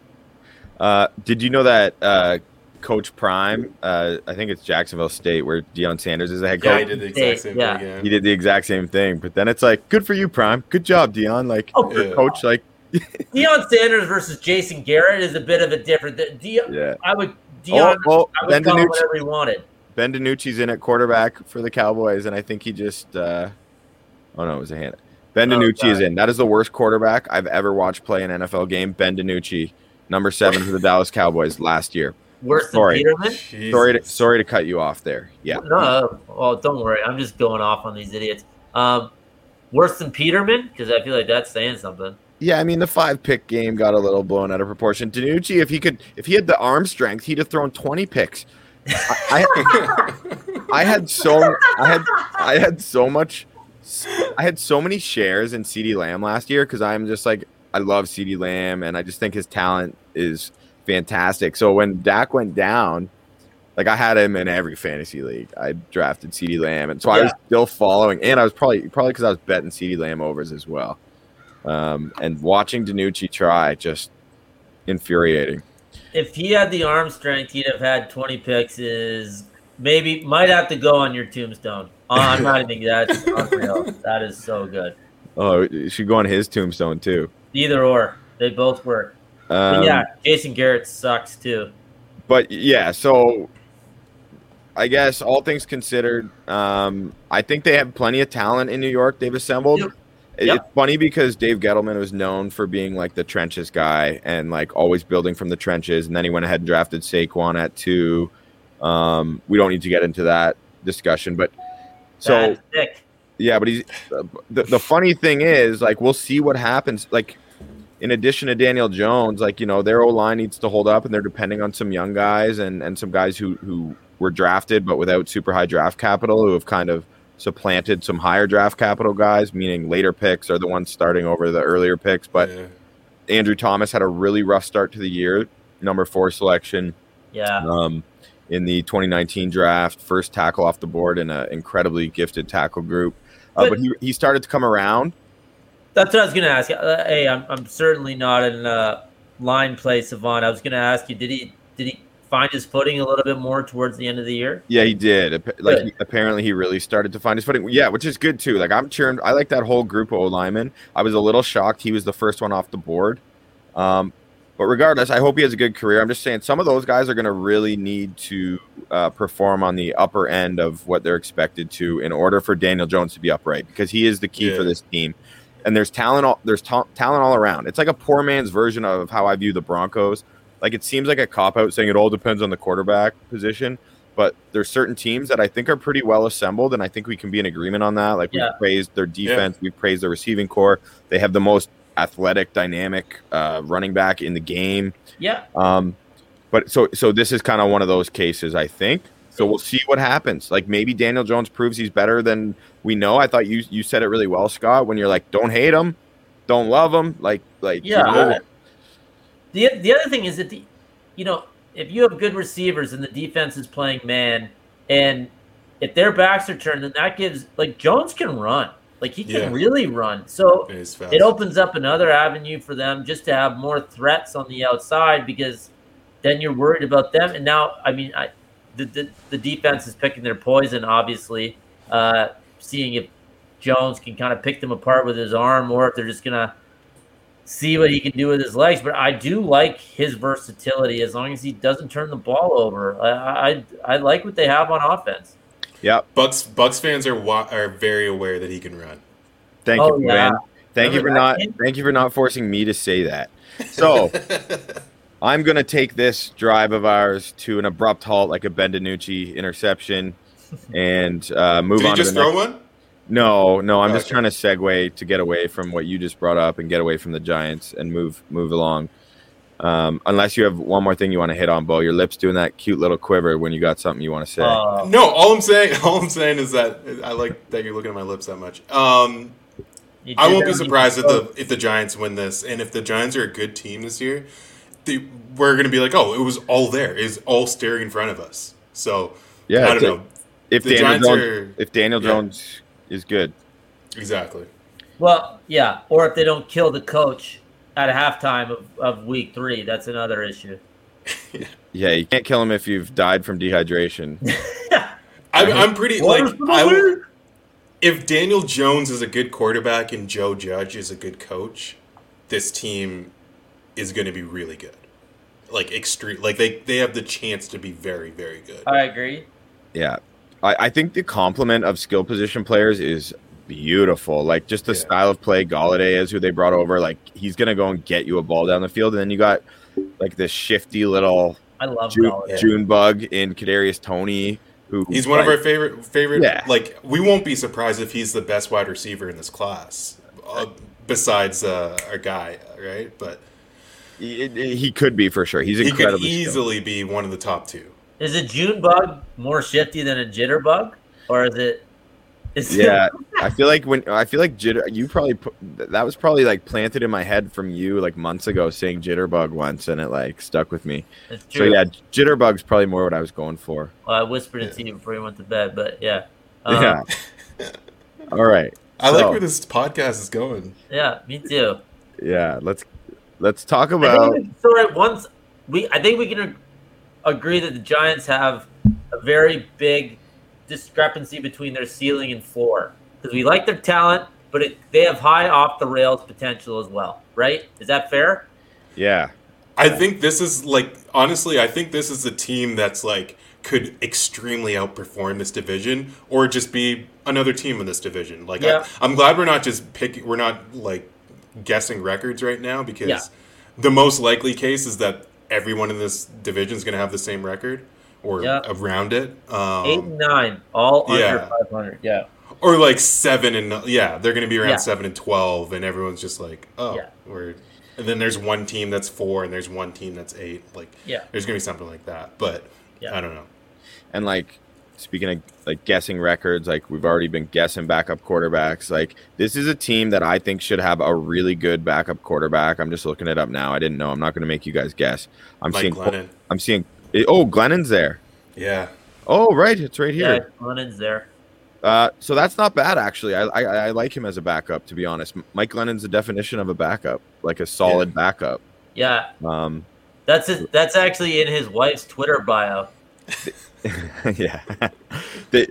A: Uh, did you know that uh, Coach Prime? Uh, I think it's Jacksonville State, where Deion Sanders is the head coach.
B: Yeah, I
A: coach.
B: did the exact same
C: Yeah.
B: thing again.
A: he did the exact same thing, but then it's like, good for you, Prime. Good job, Deion. Like,
C: Oh,
B: Yeah.
A: coach, like,
C: Deion Sanders versus Jason Garrett is a bit of a different. De- Deion,
A: yeah.
C: I would.
A: Oh,
C: Deion,
A: oh,
C: I
A: Ben
C: would call him whatever he wanted.
A: Ben DiNucci's in at quarterback for the Cowboys, and I think he just. Uh, oh no, it was a hand. Ben
C: Oh,
A: DiNucci is in. That is the worst quarterback I've ever watched play an NFL game. Ben DiNucci, number seven for the Dallas Cowboys last year.
C: Worse
A: Sorry.
C: than Peterman.
B: Jesus.
A: Sorry to sorry to cut you off there. Yeah.
C: No, well, don't worry. I'm just going off on these idiots. Um, worse than Peterman because I feel like that's saying something.
A: Yeah, I mean the five pick game got a little blown out of proportion. DiNucci, if he could, if he had the arm strength, he'd have thrown twenty picks. I, I, I had so, I had, I had so much, I had so many shares in CD Lamb last year because I'm just like I love CD Lamb and I just think his talent is fantastic. So when Dak went down, like I had him in every fantasy league. I drafted CD Lamb, and so I was still following, and I was probably probably because I was betting CD Lamb overs as well. Um, and watching DiNucci try just infuriating.
C: If he had the arm strength, he'd have had 20 picks. Is maybe might have to go on your tombstone. Uh, I'm not even. That's unreal. That is so good.
A: Oh, it should go on his tombstone too.
C: Either or, they both work.
A: Um,
C: yeah, Jason Garrett sucks too.
A: but yeah, so I guess all things considered, um, I think they have plenty of talent in New York. They've assembled.
C: Yep. Yep.
A: It's funny because Dave Gettleman was known for being like the trenches guy and like always building from the trenches, and then he went ahead and drafted Saquon at two. Um, we don't need to get into that discussion, but so yeah, but he's the, the funny thing is like we'll see what happens. Like in addition to Daniel Jones, like you know their O line needs to hold up, and they're depending on some young guys and and some guys who who were drafted but without super high draft capital who have kind of supplanted some higher draft capital guys, meaning later picks are the ones starting over the earlier picks. But
B: Yeah.
A: Andrew Thomas had a really rough start to the year, number four selection
C: Yeah,
A: um, in the 2019 draft. First tackle off the board in an incredibly gifted tackle group. Uh,
C: But-
A: but he, he started to come around.
C: that's what I was gonna ask. Uh, hey, I'm I'm certainly not in a line play savant. I was gonna ask you, did he did he find his footing a little bit more towards the end of the year?
A: Yeah, he did. Like
C: Good.
A: he- apparently, he really started to find his footing. Yeah, which is good too. Like I'm cheering. I like that whole group of O linemen. I was a little shocked he was the first one off the board. Um, But regardless, I hope he has a good career. I'm just saying some of those guys are going to really need to uh, perform on the upper end of what they're expected to in order for Daniel Jones to be upright because he is the key
B: Yeah.
A: for this team. And there's talent. All, there's ta- talent all around. It's like a poor man's version of how I view the Broncos. Like it seems like a cop out saying it all depends on the quarterback position, but there's certain teams that I think are pretty well assembled, and I think we can be in agreement on that. Like
C: Yeah.
A: we've praised their defense, we've praised their receiving corps. They have the most athletic, dynamic uh, running back in the game.
C: Yeah.
A: Um, but so so this is kind of one of those cases, I think. So we'll see what happens. Like maybe Daniel Jones proves he's better than we know. I thought you you said it really well, Scott. When you're like, don't hate him, don't love him, like like you
C: Yeah.
A: know,
C: The the other thing is that the, you know, if you have good receivers and the defense is playing man, and if their backs are turned, then that gives like Jones can run, like he can
B: Yeah.
C: really run. So
B: It is fast.
C: it opens up another avenue for them just to have more threats on the outside because then you're worried about them. And now, I mean, I, the, the the defense is picking their poison, obviously, uh, seeing if Jones can kind of pick them apart with his arm or if they're just gonna see what he can do with his legs. But I do like his versatility as long as he doesn't turn the ball over. I I, I like what they have on offense.
A: yeah.
B: Bucs Bucs fans are wa- are very aware that he can run.
A: Thank
C: Oh,
A: you,
C: yeah.
A: man. Thank you for not
C: kid?
A: thank you for not forcing me to say that. So I'm gonna take this drive of ours to an abrupt halt, like a Ben DiNucci interception, and uh, move
B: Did he
A: on
B: just
A: to the
B: throw
A: next.
B: one?
A: No, no, I'm just
B: Okay.
A: trying to segue to get away from what you just brought up and get away from the Giants and move move along. Um, unless you have one more thing you want to hit on, Bo. Your lips doing that cute little quiver when you got something you want to say.
C: Uh,
B: No, all I'm saying, all I'm saying is that I like that you're looking at my lips that much. Um, I won't be
C: that when you
B: surprised if the if the Giants win this, and if the Giants are a good team this year, they, we're going to be like, oh, it was all there, it's all staring in front of us. So
A: yeah,
B: I don't know
A: If
B: The
A: Daniel
B: Giants
A: Jones,
B: are-
A: if Daniel
B: yeah.
A: Jones is good,
B: exactly.
C: Well, yeah, or if they don't kill the coach at halftime of, of week three, that's another issue.
A: yeah, you can't kill him if you've died from dehydration.
B: I'm, I'm pretty like I, if Daniel Jones is a good quarterback and Joe Judge is a good coach, this team is going to be really good. Like extreme, like they they have the chance to be very very good.
C: I agree.
A: Yeah. I, I think the complement of skill position players is beautiful. Like just the
B: Yeah.
A: style of play Golladay is who they brought over. Like he's gonna go and get you a ball down the field, and then you got like this shifty little
C: I love
A: June, June bug in Kadarius Toney, who
B: He's one of our favorite favorite.
A: Yeah.
B: Like we won't be surprised if he's the best wide receiver in this class, uh, besides uh, our guy, right? But
A: he, he could be for sure. He's
B: he could
A: incredibly skilled.
B: easily be one of the top two.
C: Is a June bug more shifty than a jitter bug, or is it? Is
A: Yeah, I feel like when I feel like jitter, you probably put, that was probably like planted in my head from you like months ago saying jitterbug once, and it like stuck with me.
C: it's
A: So
C: true.
A: yeah, jitterbug's probably more what I was going for.
C: Well, I whispered it to you before you went to bed, but yeah, Um,
A: yeah. All right.
B: I like where this podcast is going.
C: yeah, me too.
A: Yeah. Let's let's talk
C: I
A: about.
C: think we, so right once we, I think we can ag- agree that the Giants have a very big discrepancy between their ceiling and floor because we like their talent, but it, they have high off the rails potential as well. Right? Is that fair?
A: Yeah.
B: I think this is like honestly, I think this is a team that's like could extremely outperform this division or just be another team in this division. Like
C: Yeah.
B: I, I'm glad we're not just picking we're not like guessing records right now because
C: Yeah.
B: the most likely case is that everyone in this division is going to have the same record or
C: Yeah.
B: around it. Um,
C: Eight and nine, all
B: yeah.
C: under five hundred. Yeah.
B: or like seven and yeah, they're going to be around
C: Yeah.
B: seven and twelve, and everyone's just like, oh,
C: Yeah.
B: we're. And then there's one team that's four, and there's one team that's eight. Like,
C: Yeah.
B: there's going to be something like that. But
C: Yeah.
B: I don't know.
A: And like speaking of like guessing records, like we've already been guessing backup quarterbacks. Like this is a team that I think should have a really good backup quarterback. I'm just looking it up now. I didn't know. I'm not going to make you guys guess. I'm
B: Mike
A: seeing.
B: Glennon.
A: I'm seeing. Oh, Glennon's there.
B: Yeah.
A: Oh, right. It's right here.
C: Yeah,
A: here.
C: Lennon's there.
A: Uh, so that's not bad actually. I, I I like him as a backup. To be honest, Mike Glennon's the definition of a backup, like a solid backup.
C: Yeah,
A: Um,
C: that's his, that's actually in his wife's Twitter bio.
A: yeah. they,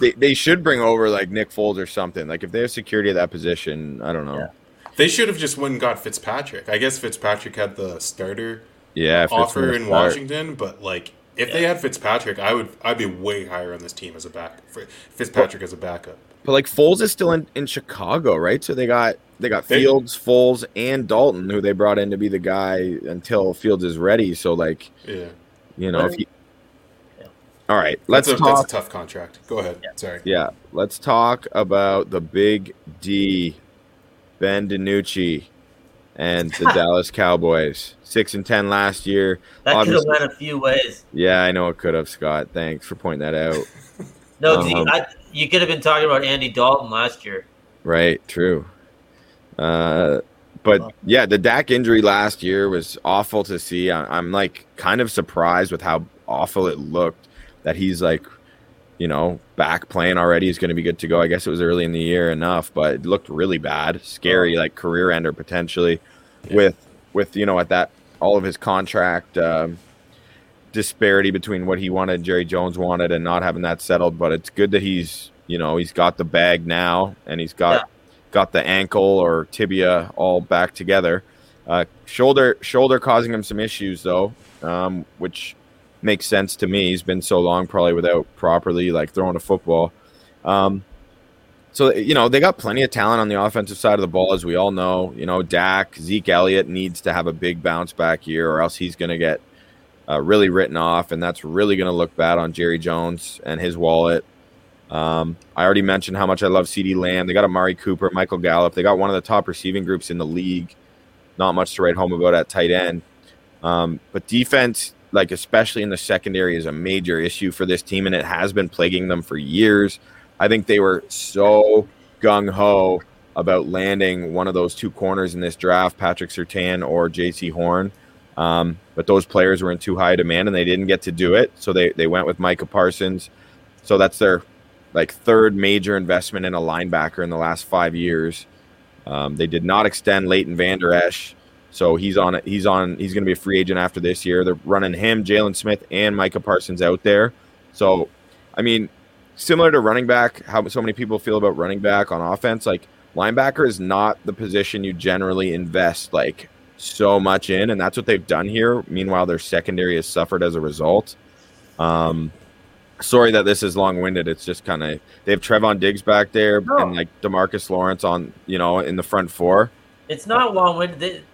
A: they they should bring over like Nick Foles or something. Like if they have security at that position, I don't know.
C: Yeah.
B: They should have just went and got Fitzpatrick. I guess Fitzpatrick had the starter
A: Yeah,
B: offer in
A: start.
B: Washington, but like if they had Fitzpatrick, I would I'd be way higher on this team as a back for Fitzpatrick as a backup.
A: But like Foles is still in, in Chicago, right? So they got they got
B: They-
A: Fields, Foles, and Dalton, who they brought in to be the guy until Fields is ready. So like
B: Yeah,
A: you know, if
C: Right.
A: you
C: Yeah.
A: All right, let's
B: that's a,
A: talk.
B: that's a tough contract. Go ahead. Sorry.
A: Yeah, let's talk about the big D, Ben DiNucci, and the Dallas Cowboys. Six and ten last year.
C: That could have went a few ways.
A: Yeah, I know it could have, Scott. Thanks for pointing that out.
C: No, you-
A: Um,
C: I, you could have been talking about Andy Dalton last year.
A: Right, true. Uh, but yeah, the Dak injury last year was awful to see. I, I'm like kind of surprised with how awful it looked that he's like, you know, back playing already. He's going to be good to go. I guess it was early in the year enough, but it looked really bad, scary, like career ender potentially. With with you know at that all of his contract um, disparity between what he wanted, Jerry Jones wanted, and not having that settled. But it's good that he's you know he's got the bag now and he's got
C: Yeah.
A: got the ankle or tibia all back together. Uh, shoulder shoulder causing him some issues though, um, which makes sense to me. He's been so long probably without properly like throwing a football. Um, so you know they got plenty of talent on the offensive side of the ball, as we all know. You know Dak, Zeke Elliott needs to have a big bounce back year, or else he's going to get uh, really written off, and that's really going to look bad on Jerry Jones and his wallet. Um, I already mentioned how much I love CD Lamb. They got Amari Cooper, Michael Gallup. They got one of the top receiving groups in the league. Not much to write home about at tight end. Um, but defense, like especially in the secondary, is a major issue for this team, and it has been plaguing them for years. I think they were so gung ho about landing one of those two corners in this draft, Patrick Surtain or Jaycee Horn. Um, but those players were in too high demand, and they didn't get to do it. So they they went with Micah Parsons. So that's their like third major investment in a linebacker in the last five years. Um, they did not extend Leighton Vander Esch, so he's on it. He's on. He's going to be a free agent after this year. They're running him, Jaylon Smith, and Micah Parsons out there. So, I mean, similar to running back, how so many people feel about running back on offense, like linebacker is not the position you generally invest like so much in, and that's what they've done here. Meanwhile, their secondary has suffered as a result. Um, sorry that this is long winded. It's just kind of they have Trevon Diggs back there
C: No.
A: and like Demarcus Lawrence on you know in the front four.
C: It's not long winded.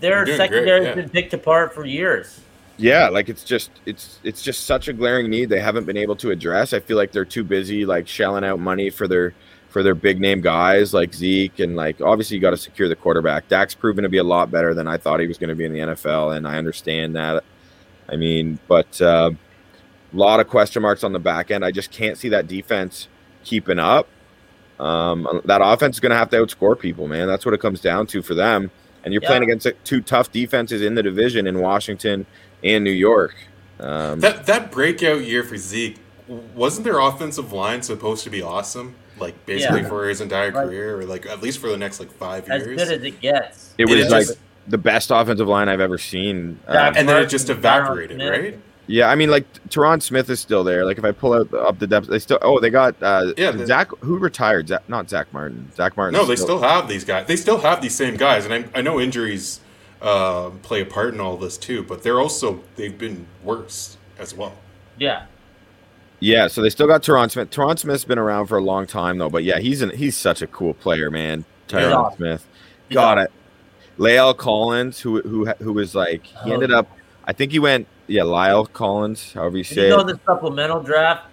C: They, their
B: They're doing great, yeah.
C: been picked apart for years.
A: Yeah, like it's just it's it's just such a glaring need they haven't been able to address. I feel like they're too busy like shelling out money for their for their big name guys like Zeke and like obviously you got to secure the quarterback. Dak's proven to be a lot better than I thought he was going to be in the NFL, and I understand that. I mean, but uh, a lot of question marks on the back end. I just can't see that defense keeping up. Um, that offense is going to have to outscore people, man. That's what it comes down to for them. And you're
C: Yeah.
A: playing against two tough defenses in the division in Washington and New York. Um,
B: That that breakout year for Zeke wasn't their offensive line supposed to be awesome? Like basically
C: Yeah.
B: for his entire career, or like at least for the next like five
C: As
B: years.
C: good as it gets.
A: it
B: it
A: was
B: is
A: like
B: just-
A: the best offensive line I've ever seen. Um,
B: and then it just
C: Tyron
B: evaporated, right?
A: Yeah, I mean, like Tyron Smith is still there. Like if I pull out up the depth, they still. Oh, they got uh,
B: Yeah, the-
A: Zach who retired. Zach, not Zack Martin. Zack Martin.
B: No, they still have these guys. They still have these same guys, and I, I know injuries uh, play a part in all this too. But they're also they've been worse as well.
C: Yeah.
A: Yeah, so they still got Tyron Smith. Tyron Smith's been around for a long time though, but yeah, he's an, he's such a cool player, man. Tyron
C: awesome.
A: Smith.
C: He's
A: Got it. La'el Collins, who who who was like he
C: Oh.
A: ended up. I think he went. Yeah, Lyle Collins, however you say
C: you know the supplemental draft?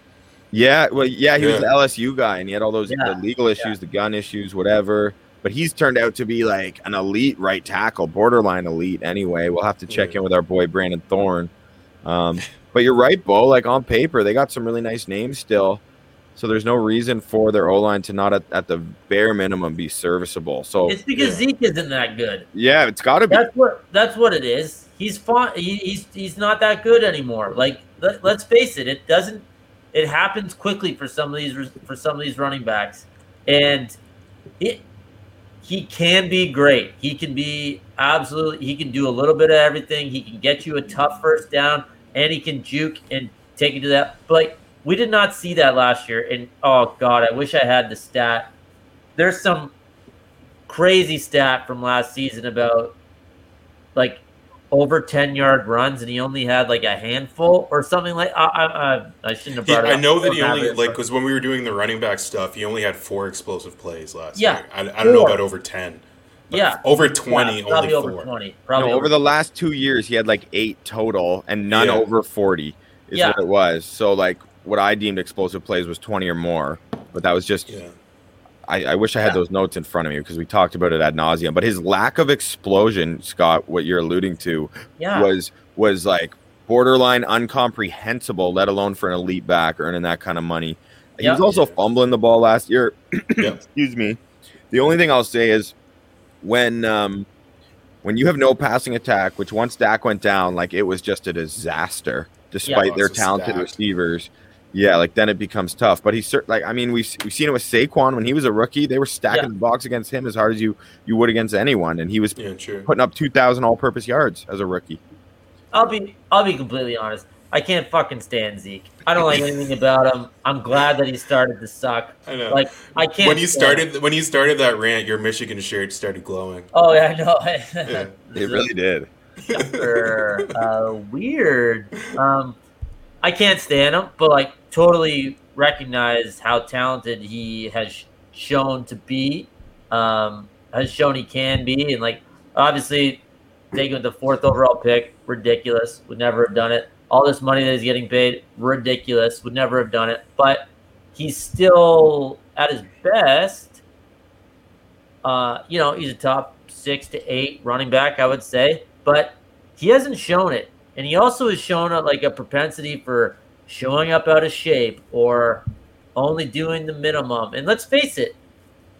A: Yeah, well, yeah, he was
B: Yeah.
A: the LSU guy, and he had all those
C: Yeah,
A: the legal issues, the gun issues, whatever. But he's turned out to be like an elite right tackle, borderline elite. Anyway, we'll have to check
B: Yeah.
A: in with our boy Brandon Thorn. Um, but you're right, Bo. Like on paper, they got some really nice names still. So there's no reason for their O line to not at, at the bare minimum be serviceable. So
C: It's because
B: yeah.
C: Zeke isn't that good.
A: yeah, it's got to be.
C: That's what that's what it is. He's fine. He, he's he's not that good anymore. Like let, let's face it, it doesn't. It happens quickly for some of these for some of these running backs, and it he can be great. He can be absolutely. He can do a little bit of everything. He can get you a tough first down, and he can juke and take you to that. But like we did not see that last year. And oh god, I wish I had the stat. There's some crazy stat from last season about like over 10 yard runs and he only had like a handful or something like I I, I shouldn't have
B: He-
C: brought it
B: I know that he only like because when we were doing the running back stuff, he only had four explosive plays last
C: Yeah,
B: year. I, I don't know about over ten. but
C: Yeah.
B: over
C: Yeah,
B: twenty, only
C: probably
B: four.
C: over 20 probably
A: no, over the last two years, he had like eight total, and none
B: Yeah.
A: over forty is
C: Yeah.
A: what it was. So like, what I deemed explosive plays was twenty or more, but that was just.
B: Yeah,
A: I, I wish I had
C: Yeah.
A: those notes in front of me because we talked about it ad nauseum. But his lack of explosion, Scott, what you're alluding to,
C: yeah
A: was was like borderline uncomprehensible, let alone for an elite back earning that kind of money. He was
C: Yeah.
A: also fumbling the ball last year.
B: yeah.
A: Excuse me. The only thing I'll say is when um when you have no passing attack, which once Dak went down, like it was just a disaster, despite
B: Oh,
A: their talented
B: stack.
A: receivers. Yeah, like then it becomes tough. But he's cer- like, I mean, we've we've seen it with Saquon when he was a rookie. They were stacking
C: Yeah.
A: the box against him as hard as you you would against anyone, and he was
B: Yeah, true.
A: putting up two thousand all-purpose yards as a rookie.
C: I'll be I'll be completely honest. I can't fucking stand Zeke. I don't like anything about him. I'm glad that he started to suck.
B: I know.
C: Like I can't.
B: when you
C: stand him.
B: started when you started that rant, your Michigan shirt started glowing.
C: Oh yeah, I know.
B: Yeah.
A: It really did.
C: Sucker. uh, weird. Um, I can't stand him, but like totally recognize how talented he has shown to be. Um, has shown he can be, and like obviously taking the fourth overall pick, ridiculous. Would never have done it. All this money that he's getting paid, ridiculous. Would never have done it. But he's still at his best. Uh, you know, he's a top six to eight running back, I would say, but he hasn't shown it. And he also has shown a, like a propensity for showing up out of shape or only doing the minimum. And let's face it,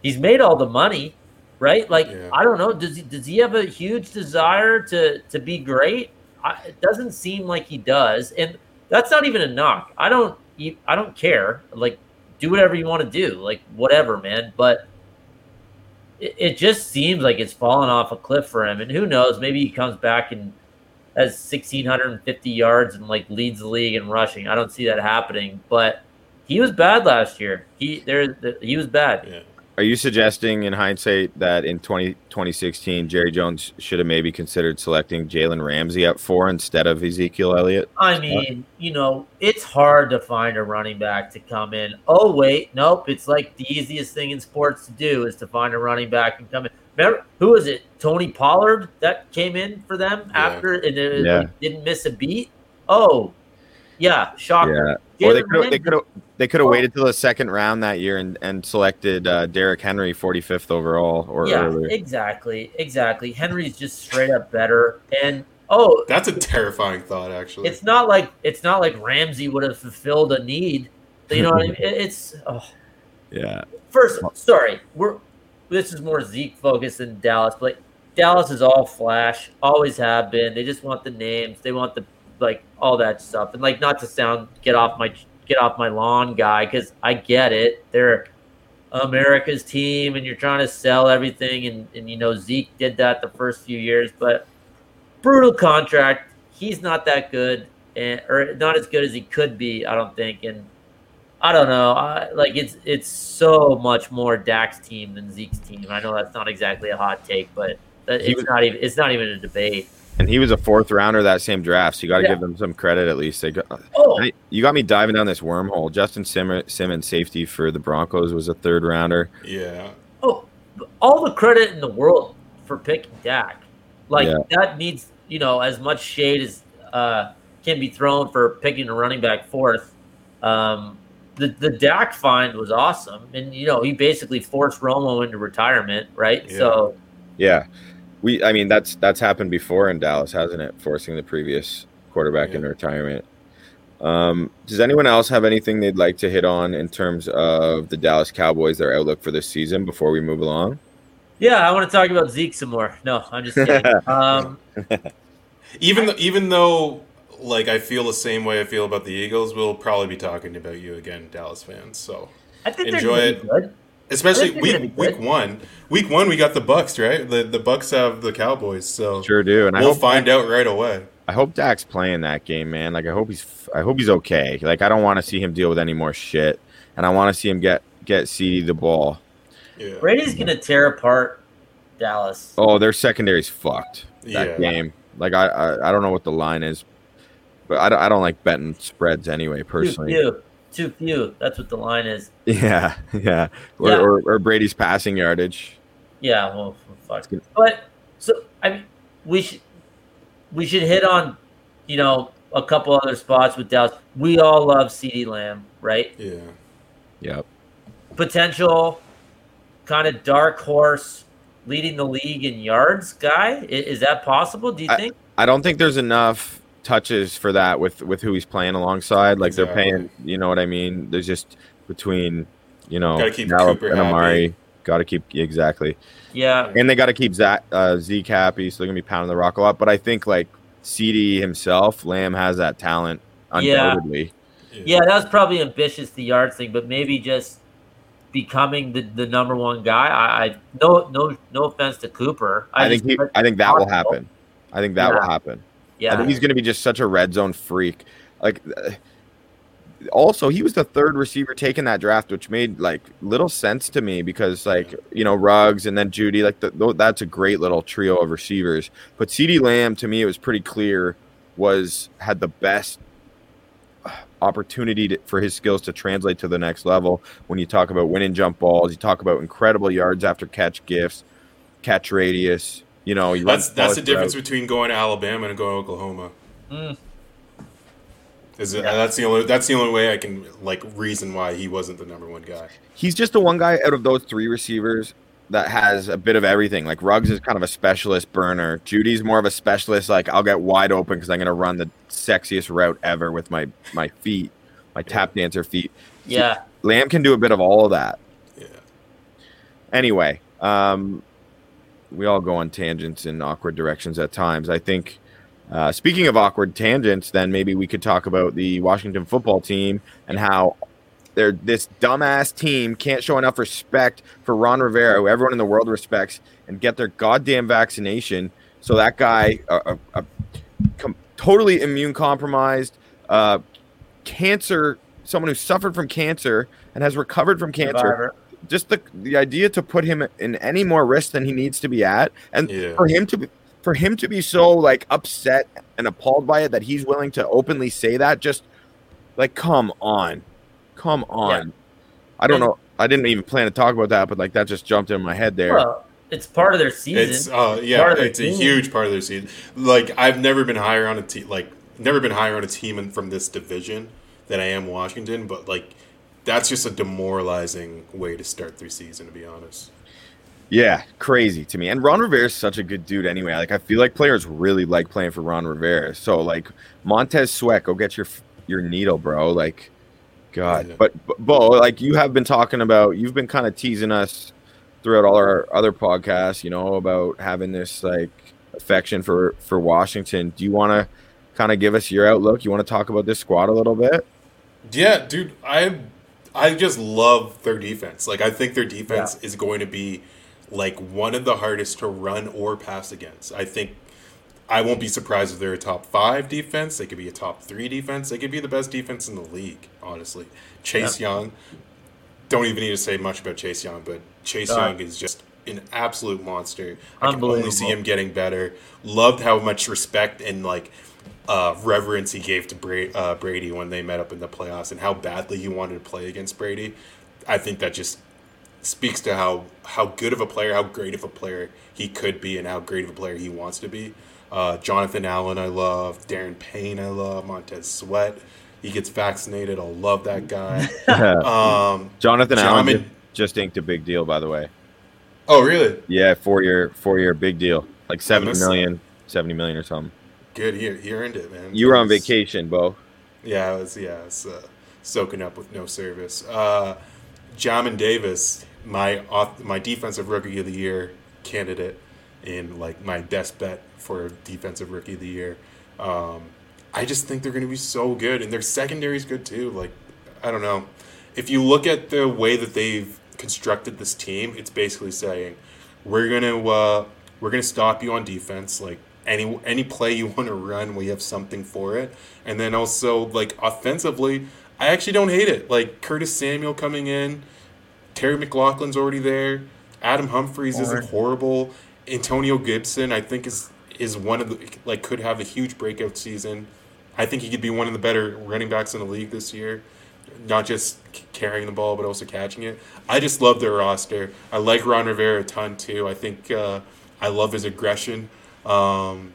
C: he's made all the money, right? Like
B: Yeah.
C: I don't know, does he does he have a huge desire to to be great? I, it doesn't seem like he does, and that's not even a knock. I don't I don't care. Like do whatever you want to do, like whatever, man. But it, it just seems like it's fallen off a cliff for him. And who knows? Maybe he comes back and has 1,650 yards and like leads the league in rushing. I don't see that happening. But he was bad last year. He there he was bad.
B: Yeah.
A: Are you suggesting, in hindsight, that in 20, 2016, Jerry Jones should have maybe considered selecting Jalen Ramsey at four instead of Ezekiel Elliott?
C: I mean, you know, it's hard to find a running back to come in. Oh wait, nope. It's like the easiest thing in sports to do is to find a running back and come in. Remember who was it? Tony Pollard that came in for them
B: Yeah.
C: after and it,
A: Yeah.
C: like, didn't miss a beat. Oh, yeah, shocker.
A: Yeah. Or they could they could have they could have
C: Oh.
A: waited till the second round that year and, and selected uh, Derrick Henry 45th overall or
C: yeah,
A: earlier.
C: exactly, exactly. Henry's just straight up better, and oh,
B: That's a terrifying thought, actually.
C: it's not like it's not like Ramsey would have fulfilled a need. You know what I mean? It's oh,
A: Yeah.
C: first. Sorry, we're this is more Zeke focused than Dallas, but like, Dallas is all flash, always have been. They just want the names, they want the like all that stuff, and like not to sound get off my get off my lawn guy because I get it. They're America's team, and you're trying to sell everything, and and you know Zeke did that the first few years, but brutal contract. He's not that good, and or not as good as he could be. I don't think, and I don't know. I, like it's it's so much more Dak's team than Zeke's team. I know that's not exactly a hot take, but that, it's
A: was-
C: not even it's not even a debate.
A: And he was a fourth rounder that same draft, so you got to
C: Yeah.
A: give them some credit at least. They got,
C: Oh,
A: I- you got me diving down this wormhole. Justin Simmer, Simmons, safety for the Broncos, was a third rounder.
B: yeah.
C: oh, all the credit in the world for picking Dak. Like
A: Yeah.
C: that needs you know as much shade as uh, can be thrown for picking a running back fourth. Um, the the Dak find was awesome, and you know he basically forced Romo into retirement, right?
B: Yeah.
C: So
A: Yeah, we. I mean, that's that's happened before in Dallas, hasn't it? Forcing the previous quarterback into retirement. Um, does anyone else have anything they'd like to hit on in terms of the Dallas Cowboys, their outlook for this season, before we move along?
C: yeah, I want to talk about Zeke some more. No, I'm just kidding. um,
B: Even though, even though, like, I feel the same way I feel about the Eagles, we'll probably be talking about you again, Dallas fans. So,
C: I think
B: Enjoy it.
C: be good.
B: especially
C: I think they're gonna
B: week week one, week one we got the Bucs, right? The the Bucs have the Cowboys, so
A: Sure do, and I
B: we'll
A: hope
B: find out right away.
A: I hope Dak's playing that game, man. Like I hope he's I hope he's okay. Like I don't want to see him deal with any more shit, and I want to see him get get CD the ball.
B: Yeah,
C: Brady's gonna tear apart Dallas.
A: Oh, their secondary's fucked. That
B: Yeah.
A: game. Like I, I, I don't know what the line is, but I don't, I don't like betting spreads anyway. personally.
C: Too
A: Personally,
C: few. Too few. That's what the line is.
A: yeah, yeah. Or,
C: Yeah.
A: Or, or Brady's passing yardage.
C: Yeah, well, fuck.
A: good.
C: But so I mean, we should we should hit on, you know, a couple other spots with Dallas. We all love C.D. Lamb, right?
B: Yeah.
A: Yep.
C: Potential kind of dark horse leading the league in yards guy. I- Is, that possible? Do you
A: I-
C: think?
A: I don't think there's enough touches for that with with who he's playing alongside. Like they're paying, you know what I mean? There's just between, you know,
B: Gotta keep
A: Gallup
B: Cooper
A: and
B: happy.
A: Amari. Got to keep exactly,
C: Yeah,
A: and they got to keep Zach, uh, Zeke happy. So they're gonna be pounding the rock a lot. But I think like CD himself, Lamb has that talent
C: Yeah.
A: undoubtedly.
C: yeah, that was probably ambitious the yards thing, but maybe just becoming the, the number one guy. I, I no no no offense to Cooper.
A: I, think he, I think that will happen. I think that will
C: Yeah.
A: I think he's going to be just such a red zone freak. Like, uh, also, he was the third receiver taken that draft, which made like little sense to me because, like, you know, Ruggs and then Jeudy, like, the, that's a great little trio of receivers. But C.D. Lamb, to me, it was pretty clear was had the best opportunity to, for his skills to translate to the next level. When you talk about winning jump balls, you talk about incredible yards after catch gifts, catch radius. You know, you
B: That's that's the difference
A: routes.
B: between going to Alabama and going to Oklahoma.
C: Mm.
B: Is it,
C: Yeah.
B: that's the only that's the only way I can like reason why he wasn't the number one guy.
A: he's just the one guy out of those three receivers that has a bit of everything. Like Ruggs is kind of a specialist burner. Jeudy's more of a specialist. Like I'll get wide open because I'm going to run the sexiest route ever with my my feet, my tap dancer feet.
C: yeah.
A: Lamb can do a bit of all of that.
B: Yeah.
A: Anyway, um, we all go on tangents in awkward directions at times. I think. Uh, speaking of awkward tangents, then maybe we could talk about the Washington football team and how they're this dumbass team can't show enough respect for Ron Rivera, who everyone in the world respects, and get their goddamn vaccination. So that guy, a, a, a com- totally immune compromised, uh, cancer, someone who suffered from cancer and has recovered from cancer.
C: Survivor.
A: Just the the idea to put him in any more risk than he needs to be at, and
B: Yeah.
A: for him to be for him to be so like upset and appalled by it that he's willing to openly say that, just like come on, come on. I don't
C: And-
A: know. I didn't even plan to talk about that, but like that just jumped in my head there.
C: Well, it's part of their season.
B: It's uh yeah,
C: Part of
B: it's a huge part of their season. Like I've never been higher on a team like never been higher on a team in, from this division than I am Washington, but like that's just a demoralizing way to start their season to be honest.
A: Yeah, crazy to me. And Ron Rivera is such a good dude anyway. Like I feel like players really like playing for Ron Rivera. So like Montez Sweat, go get your your needle, bro. Like God.
B: Yeah.
A: But, but Bo, like you have been talking about you've been kind of teasing us throughout all our other podcasts, you know, about having this like affection for for Washington. Do you want to kind of give us your outlook? You want to talk about this squad a little bit?
B: Yeah, dude, I I just love their defense. Like I think their defense is going to be like one of the hardest to run or pass against. I think I won't be surprised if they're a top five defense. They could be a top three defense. They could be the best defense in the league, honestly. Chase Young, don't even need to say much about Chase Young, but Chase
C: No.
B: Young is just an absolute monster. I can only see him getting better. Loved how much respect and like uh, reverence he gave to Bra- uh, Brady when they met up in the playoffs and how badly he wanted to play against Brady. I think that just speaks to how how good of a player, how great of a player he could be, and how great of a player he wants to be. Uh, Jonathan Allen, I love. Daron Payne, I love. Montez Sweat, he gets vaccinated. I'll love that guy. um,
A: Jonathan Allen just, just inked a big deal, by the way.
B: oh, really?
A: Yeah, four year four year big deal. Like 70
B: missed
A: million, 70 million or something.
B: Good. He, he earned it, man.
A: You were on vacation, Bo.
B: Yeah, I was. Yeah, I was uh, soaking up with no service. Uh, Jamin Davis, my off, my defensive rookie of the year candidate, in like my best bet for defensive rookie of the year. Um, I just think they're going to be so good, and their secondary is good too. Like, I don't know. If you look at the way that they've constructed this team, it's basically saying we're gonna uh, we're gonna stop you on defense. Like any any play you want to run, we have something for it. And then also like offensively, I actually don't hate it. Like Curtis Samuel coming in, Terry McLaurin's already there. Adam Humphries
C: Horn.
B: isn't horrible. Antonio Gibson, I think, is is one of the like could have a huge breakout season. I think he could be one of the better running backs in the league this year. Not just carrying the ball, but also catching it. I just love their roster. I like Ron Rivera a ton too. I think uh, I love his aggression. Um,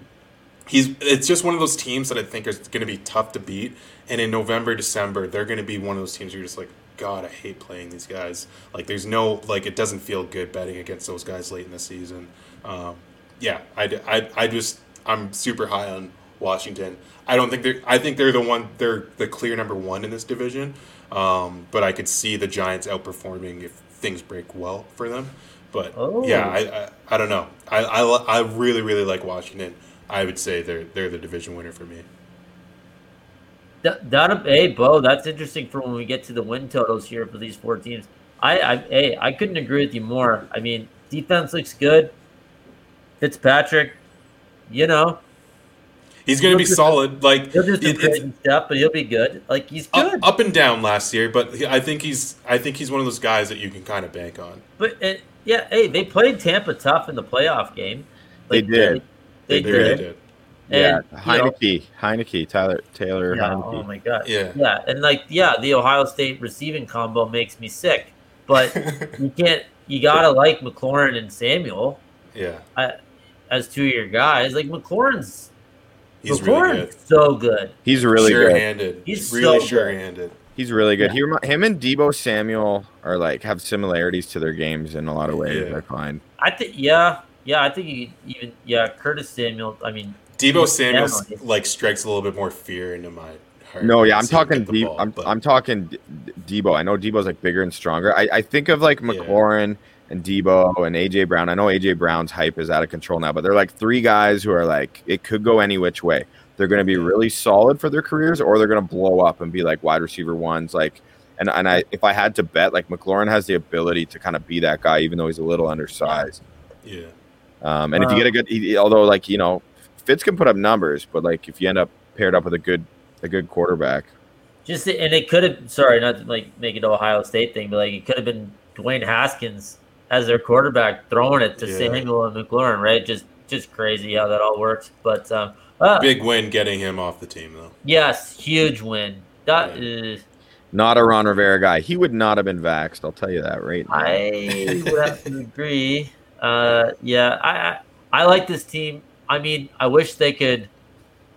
B: he's it's just one of those teams that I think is going to be tough to beat. And in November, December, they're going to be one of those teams you're just like, God, I hate playing these guys. Like, there's no like, it doesn't feel good betting against those guys late in the season. Um, yeah, I, I, I just I'm super high on Washington. I don't think they're. I think they're the one. They're the clear number one in this division. Um, but I could see the Giants outperforming if things break well for them. But
C: Oh.
B: yeah, I, I I don't know. I, I I really really like Washington. I would say they're they're the division winner for me.
C: That, that hey, Bo, that's interesting for when we get to the win totals here for these four teams. I, I, hey, I couldn't agree with you more. I mean, defense looks good. Fitzpatrick, you know,
B: He's going to be
C: He'll
B: solid. Like
C: he'll do
B: it- it's
C: stuff, but he'll be good. Like he's good.
B: up, up and down last year, but he- I think he's I think he's one of those guys that you can kind of bank on.
C: But uh, yeah, hey, they played Tampa tough in the playoff game.
A: They did.
C: They,
B: They
C: did.
B: really did.
A: Yeah,
C: And, you know,
A: Heinicke, Heinicke, Tyler Taylor
C: yeah,
A: Heinicke.
C: oh my god.
B: Yeah.
C: Yeah, and like yeah, the Ohio State receiving combo makes me sick. But you can't. You gotta like McLaurin and Samuel
B: Yeah,
C: as two of your guys. Like McLaurin's
B: he's
C: McLaurin's
B: really good.
C: so good.
A: He's really good.
B: sure-handed.
C: He's
B: really
C: so good.
B: sure-handed.
A: He's really good.
C: Yeah.
A: He remi- him and Deebo Samuel are like have similarities to their games in a lot of ways.
B: Yeah.
A: I find.
C: I think yeah, yeah. I think you even yeah. Curtis Samuel. I mean,
B: Deebo
C: Samuel
B: like strikes a little bit more fear into my heart.
A: No, yeah, I'm talking
B: get the
A: deep.
B: ball,
A: I'm, I'm talking D- D- Deebo. I know Deebo's like bigger and stronger. I, I think of like McLaurin and Deebo and AJ Brown. I know AJ Brown's hype is out of control now, but they're like three guys who are like it could go any which way. They're going to be really solid for their careers, or they're going to blow up and be like wide receiver ones. Like, and and I if I had to bet, like McLaurin has the ability to kind of be that guy, even though he's a little undersized.
B: yeah,
A: Um, and if you get a good, he, although like you know, Fitz can put up numbers, but like if you end up paired up with a good a good quarterback.
C: just and it could have. Sorry, not to like make it an Ohio State thing, but like it could have been Dwayne Haskins as their quarterback throwing it to
B: Yeah.
C: Samuel and McLaurin. Right? Just just crazy how that all works. But um, uh,
B: big win getting him off the team though.
C: yes, huge win. That is.
A: Not a Ron Rivera guy. He would not have been vaxxed. I'll tell you that right now.
C: I would have to agree. Uh, yeah, I, I I like this team. I mean, I wish they could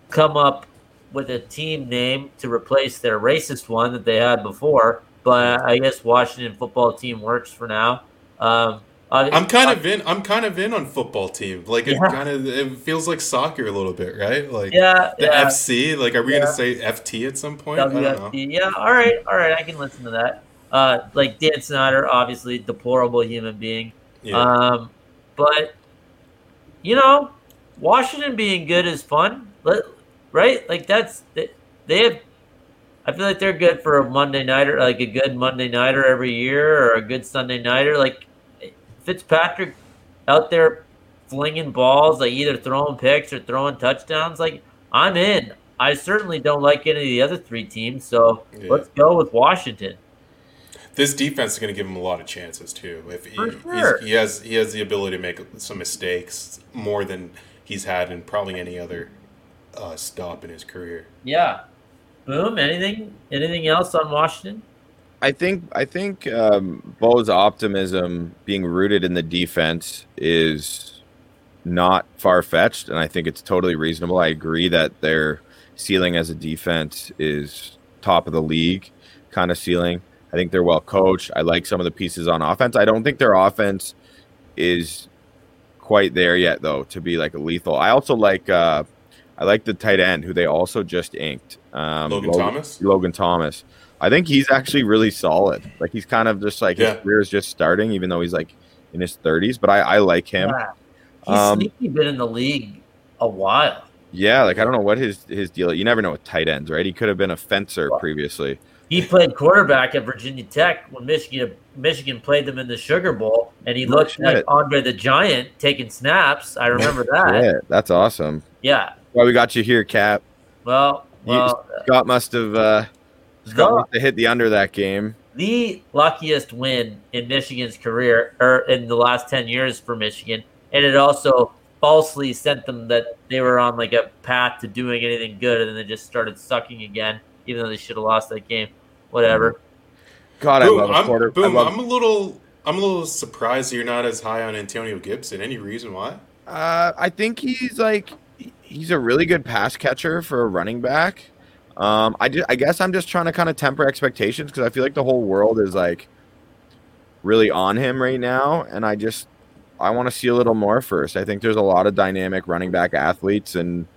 C: come up with a team name to replace their racist one that they had before. But I guess Washington football team works for now. Um, I-
B: I'm kind of in. I'm kind of in on football team. Like it
C: Yeah.
B: kind of it feels like soccer a little bit, right? Like
C: yeah,
B: the
C: yeah,
B: FC. Like, are we
C: Yeah.
B: gonna say FT at some point? I don't know.
C: WFT. Yeah, all right, all right. I can listen to that. Uh, like Dan Snyder, obviously deplorable human being.
B: Yeah.
C: Um, but you know, Washington being good is fun, Let- right? Like that's they, they have. I feel like they're good for a Monday nighter, like a good Monday nighter every year, or a good Sunday nighter. Like Fitzpatrick out there flinging balls, like either throwing picks or throwing touchdowns. Like I'm in. I certainly don't like any of the other three teams, so
B: Yeah.
C: let's go with Washington.
B: this defense is going to give him a lot of chances too. If he,
C: For sure.
B: he has he has the ability to make some mistakes more than he's had in probably any other uh, stop in his career.
C: Yeah. Boom. Anything? Anything else on Washington?
A: I think I think um, Bo's optimism being rooted in the defense is not far fetched, and I think it's totally reasonable. I agree that their ceiling as a defense is top of the league kind of ceiling. I think they're well coached. I like some of the pieces on offense. I don't think their offense is quite there yet, though, to be like a lethal. I also like uh, I like the tight end who they also just inked. Um,
B: Logan Thomas?
A: Logan Thomas. I think he's actually really solid. Like he's kind of just like
B: Yeah.
A: his career is just starting, even though he's like in his thirties. But I, I like him.
C: Yeah. He's
A: Um,
C: sneaky been in the league a while.
A: Yeah, like I don't know what his his deal. You never know with tight ends, right? He could have been a fencer previously.
C: He played quarterback at Virginia Tech when Michigan Michigan played them in the Sugar Bowl, and he
A: No
C: looked like. Andre the Giant taking snaps. I remember that.
A: Yeah, that's awesome.
C: Yeah.
A: Well, we got you here, Cap.
C: Well,
A: You-
C: well,
A: Scott must have uh, Scott
C: Scott-
A: must have hit the under that game.
C: the luckiest win in Michigan's career or in the last 10 years for Michigan. And it also falsely sent them that they were on like a path to doing anything good and then they just started sucking again, even though they should have lost that game. Whatever.
A: God, I
B: Boom,
A: love a
B: I'm,
A: quarter.
B: boom,
A: I love-
B: I'm a little I'm a little surprised you're not as high on Antonio Gibson. Any reason why?
A: Uh, I think he's like he's a really good pass catcher for a running back. Um, I just, I guess I'm just trying to kind of temper expectations because I feel like the whole world is like really on him right now, and I just I want to see a little more first. I think there's a lot of dynamic running back athletes, and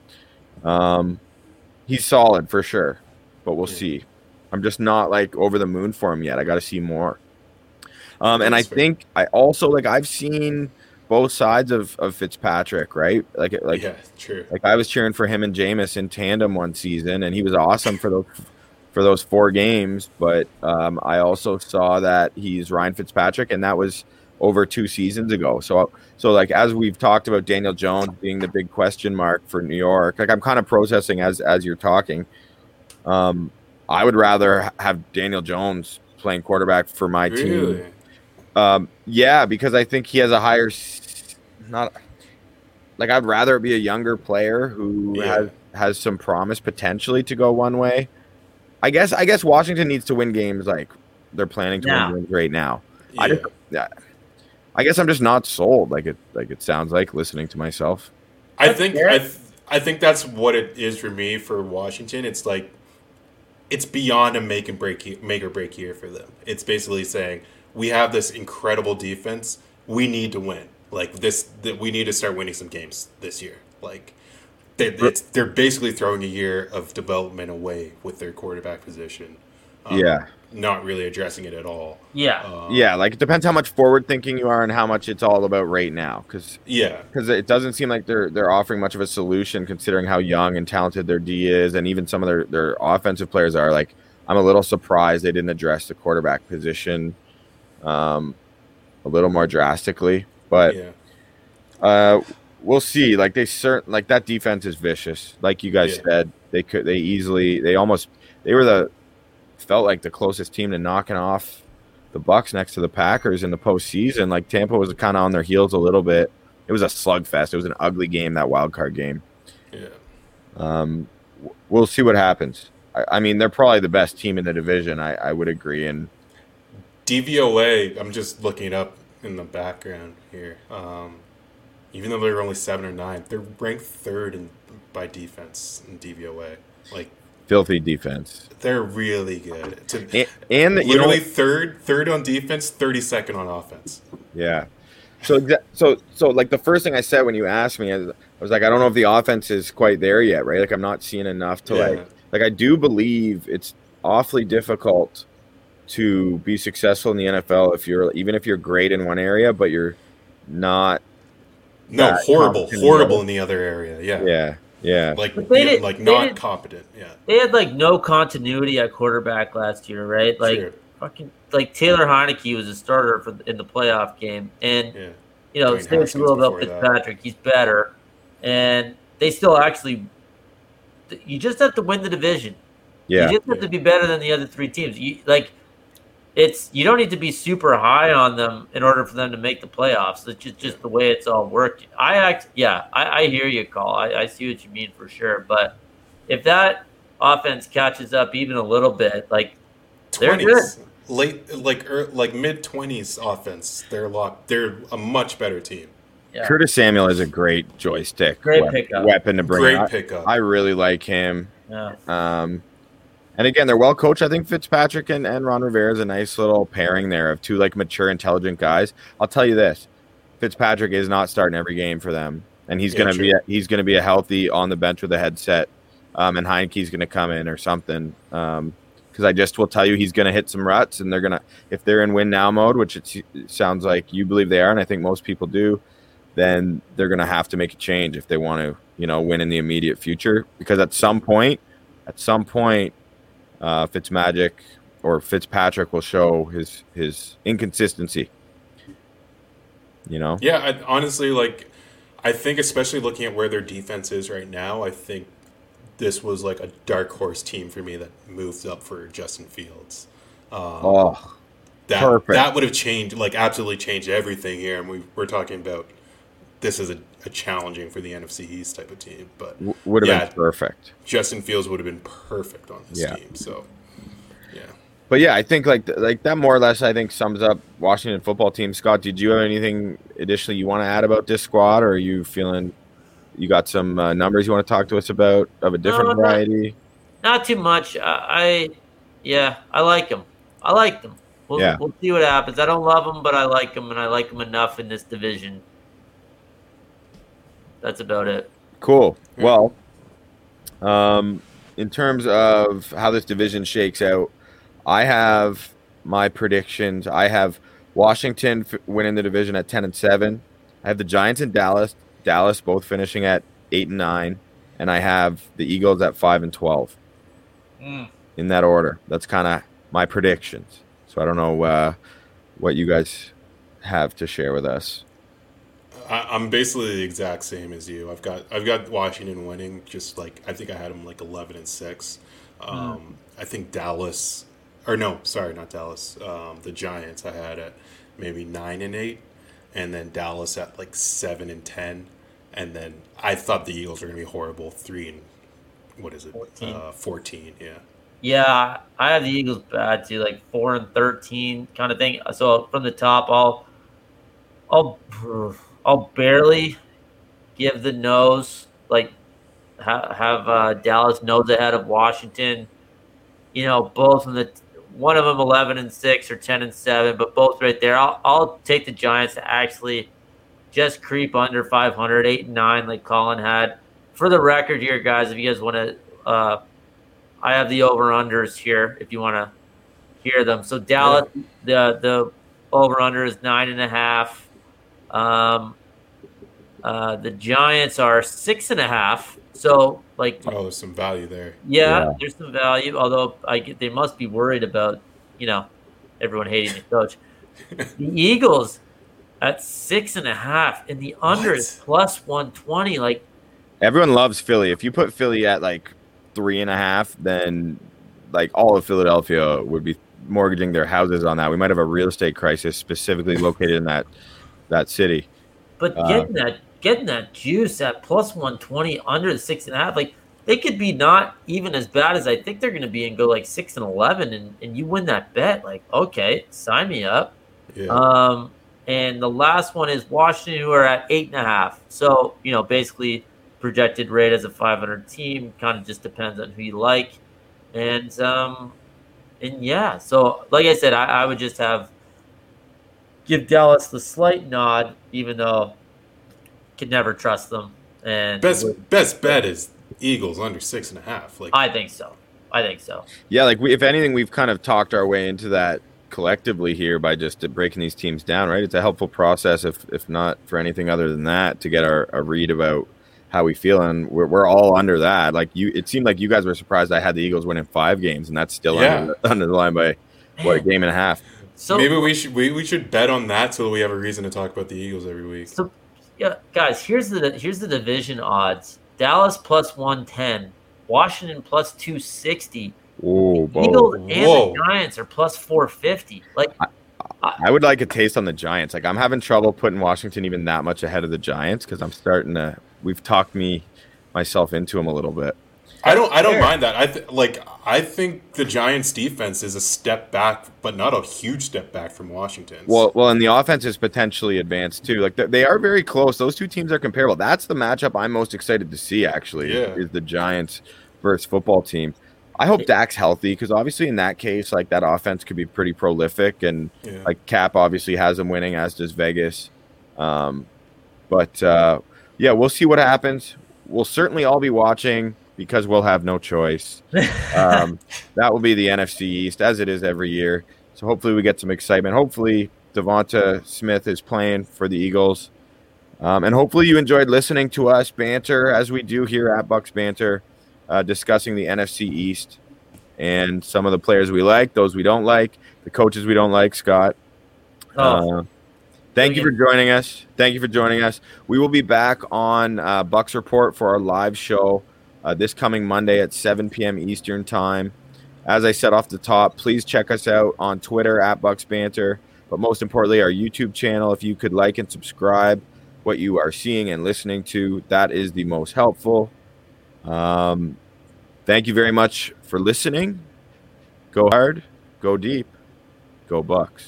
A: um, he's solid for sure, but we'll
B: Yeah.
A: see. I'm just not like over the moon for him yet. I got to see more. Um, and I
B: fair.
A: think I also like I've seen both sides of, of Fitzpatrick, right? Like like
B: yeah, true.
A: like I was cheering for him and Jameis in tandem one season, and he was awesome for those for those four games. But um, I also saw that he's Ryan Fitzpatrick, and that was over two seasons ago. So so like as we've talked about Daniel Jones being the big question mark for New York, like I'm kind of processing as as you're talking. Um, I would rather have Daniel Jones playing quarterback for my team
B: Really?
A: Um, yeah, because I think he has a higher, not like I'd rather be a younger player who
B: Yeah.
A: has has some promise potentially to go one way. I guess I guess Washington needs to win games like they're planning to
C: Now.
A: win games right now. I
B: Yeah.
A: just, yeah, I guess I'm just not sold. Like it like it sounds like listening to myself.
B: I
C: That's
B: think
C: fair.
B: I, th- I think that's what it is for me for Washington. It's like it's beyond a make and break make or break year for them. It's basically saying we have this incredible defense. We need to win. Like this, that we need to start winning some games this year. Like they, it's, they're basically throwing a year of development away with their quarterback position. Um,
A: yeah,
B: not really addressing it at all.
C: Yeah.
B: Um,
A: yeah. Like it depends how much forward thinking you are and how much it's all about right now. Because
B: yeah,
A: because it doesn't seem like they're they're offering much of a solution considering how young and talented their D is, and even some of their their offensive players are. Like, I'm a little surprised they didn't address the quarterback position um, a little more drastically, but
B: yeah,
A: uh, we'll see. Like they certain like that defense is vicious. Like you guys
B: Yeah.
A: said, they could they easily they almost they were the felt like the closest team to knocking off the Bucs next to the Packers in the postseason. Like Tampa was kind of on their heels a little bit. It was a slugfest. It was an ugly game that wild card game.
B: yeah.
A: Um, we'll see what happens. I, I mean, they're probably the best team in the division. I, I would agree. And
B: DVOA, I'm just looking it up in the background here. Um, even though they're only seven or nine, they're ranked third in by defense in DVOA. Like
A: filthy defense.
B: they're really good. To,
A: And, and you know,
B: literally third, third on defense, thirty second on offense.
A: Yeah. So so so like the first thing I said when you asked me, I was- I was like, I don't know if the offense is quite there yet, right? Like I'm not seeing enough to
B: Yeah.
A: like like I do believe it's awfully difficult to be successful in the NFL if you're even if you're great in one area, but you're not.
B: No, horrible,
A: in the
B: horrible
A: other.
B: in the other area. Yeah,
A: Yeah, yeah,
B: like
C: they did-
B: like
C: they
B: not
C: did-
B: competent. Yeah,
C: They had like no continuity at quarterback last year, right? Like
B: Sure.
C: fucking like Taylor Heinicke was a starter for in the playoff game, and
B: yeah,
C: you know,
B: Dwayne
C: say what you about
B: before that.
C: Fitzpatrick, he's better, and they still actually. You just have to win the division.
A: yeah.
C: You just have to be better than the other three teams. You like, it's you don't need to be super high on them in order for them to make the playoffs. It's just, just the way it's all worked. I act, yeah, I, I hear you, call. I, I see what you mean for sure. But if that offense catches up even a little bit, like They're good.
B: late like er, like mid twenties offense. They're locked. They're a much better team.
C: yeah,
A: Curtis Samuel is a great joystick
C: Great
A: weapon,
C: pickup.
A: weapon to bring.
B: Great
A: I-
B: pickup.
A: I really like him.
C: yeah.
A: Um, and again, they're well coached. I think Fitzpatrick and, and Ron Rivera is a nice little pairing there of two like mature, intelligent guys. I'll tell you this: Fitzpatrick is not starting every game for them, and he's
B: Yeah,
A: gonna
B: true.
A: be a, he's gonna be a healthy on the bench with a headset, um, and Heinicke's gonna come in or something. Um, because I just will tell you he's gonna hit some ruts, and they're gonna if they're in win now mode, which it, it sounds like you believe they are, and I think most people do, then they're gonna have to make a change if they want to, you know, win in the immediate future. Because at some point, at some point, uh, Fitzmagic or Fitzpatrick will show his his inconsistency. You know,
B: Yeah, I, honestly, like I think, especially looking at where their defense is right now, I think this was like a dark horse team for me that moved up for Justin Fields. Um,
A: Oh,
B: that
A: perfect.
B: that would have changed, like absolutely changed everything here. And we we're talking about this is a, a challenging for the NFC East type of team, but
A: w- would have
B: Yeah.
A: been perfect.
B: Justin Fields would have been perfect on this
A: Yeah.
B: team. So yeah.
A: But yeah, I think like like that more or less I think sums up Washington football team. Scott, did you have anything additionally you want to add about this squad, or are you feeling you got some uh, numbers you want to talk to us about of a different
C: No, no.
A: variety?
C: Not too much. I, I yeah, I like them. I like them. We'll,
A: Yeah.
C: we'll see what happens. I don't love them, but I like them, and I like them enough in this division. That's about it.
A: Cool. Well, um, in terms of how this division shakes out, I have my predictions. I have Washington f- winning the division at ten and seven. I have the Giants and Dallas, Dallas both finishing at eight and nine, and I have the Eagles at five and twelve. In that order. That's kind of my predictions. So I don't know uh, what you guys have to share with us.
B: I, I'm basically the exact same as you. I've got I've got Washington winning. Just like I think I had them like 11 and six. Um, I think Dallas, or no, sorry, not Dallas. Um, the Giants I had at maybe nine and eight, and then Dallas at like seven and ten, and then I thought the Eagles were going to be horrible, three and what is it,
C: 14.
B: Uh, 14, Yeah.
C: Yeah, I have the Eagles bad too, like four and thirteen kind of thing. So from the top, I'll, I'll, I'll barely give the nose, like ha- have uh, Dallas nose ahead of Washington. You know, both in the one of them eleven and six or ten and seven, but both right there. I'll I'll take the Giants to actually just creep under 500, eight and nine, like Colin had. For the record, here, guys, if you guys want to. Uh, I have the over unders here if you want to hear them. So Dallas, the the over under is nine and a half. Um, uh, the Giants are six and a half. So like,
B: Oh, there's some value there.
C: yeah,
A: Yeah.
C: there's some value. Although I get they must be worried about you know everyone hating the coach. the Eagles at six and a half, and the under
B: What?
C: is plus one twenty. Like
A: Everyone loves Philly. If you put Philly at like three and a half, then like all of Philadelphia would be mortgaging their houses on that. We might have a real estate crisis specifically located in that that city.
C: But
A: Uh,
C: getting that getting that juice at plus one twenty under the six and a half, like they could be not even as bad as I think they're gonna be and go like six and eleven and, and you win that bet, like, okay, sign me up.
B: Yeah.
C: Um and the last one is Washington who are at eight and a half. So, you know, basically projected rate as a five hundred team, kind of just depends on who you like. And um and yeah, so like I said, I, I would just have give Dallas the slight nod, even though could never trust them. And
B: best best bet is Eagles under six and a half. Like
C: I think so. I think so.
A: Yeah, like we, if anything, we've kind of talked our way into that collectively here by just uh, breaking these teams down. Right, it's a helpful process, if if not for anything other than that, to get our a read about how we feel, and we're, we're all under that. Like you, it seemed like you guys were surprised I had the Eagles winning five games, and that's still
B: Yeah.
A: under, under the line by what a game and a half.
C: So
B: maybe we should we, we should bet on that so we have a reason to talk about the Eagles every week.
C: So, yeah, guys, here's the here's the division odds: Dallas plus one ten, Washington plus two sixty,
A: Whoa, whoa.
C: And
B: Whoa.
C: the Giants are plus four fifty. Like,
A: I would like a taste on the Giants. Like I'm having trouble putting Washington even that much ahead of the Giants because I'm starting to. We've talked me myself into them a little bit.
B: I don't I don't mind that. I th- like I think the Giants defense is a step back, but not a huge step back from Washington's.
A: Well, well, and the offense is potentially advanced too. Like they- they are very close. Those two teams are comparable. That's the matchup I'm most excited to see. Actually,
B: Yeah.
A: is the Giants versus football team. I hope Dak's healthy because obviously in that case, like that offense could be pretty prolific, and
B: yeah.
A: like Cap obviously has them winning, as does Vegas. Um, but uh, yeah, we'll see what happens. We'll certainly all be watching because we'll have no choice. Um, that will be the NFC East as it is every year. So hopefully we get some excitement. Hopefully DeVonta Smith is playing for the Eagles. Um, and hopefully you enjoyed listening to us banter as we do here at Bucks Banter, uh, discussing the NFC East and some of the players we like, those we don't like, the coaches we don't like. Scott,
C: oh,
A: uh, thank you for joining us. Thank you for joining us. We will be back on uh, Bucks Report for our live show uh, this coming Monday at 7 p.m. Eastern Time. As I said off the top, please check us out on Twitter at Bucks Banter, but most importantly, our YouTube channel. If you could like and subscribe what you are seeing and listening to, that is the most helpful. Um, thank you very much for listening. Go hard, go deep, go Bucks.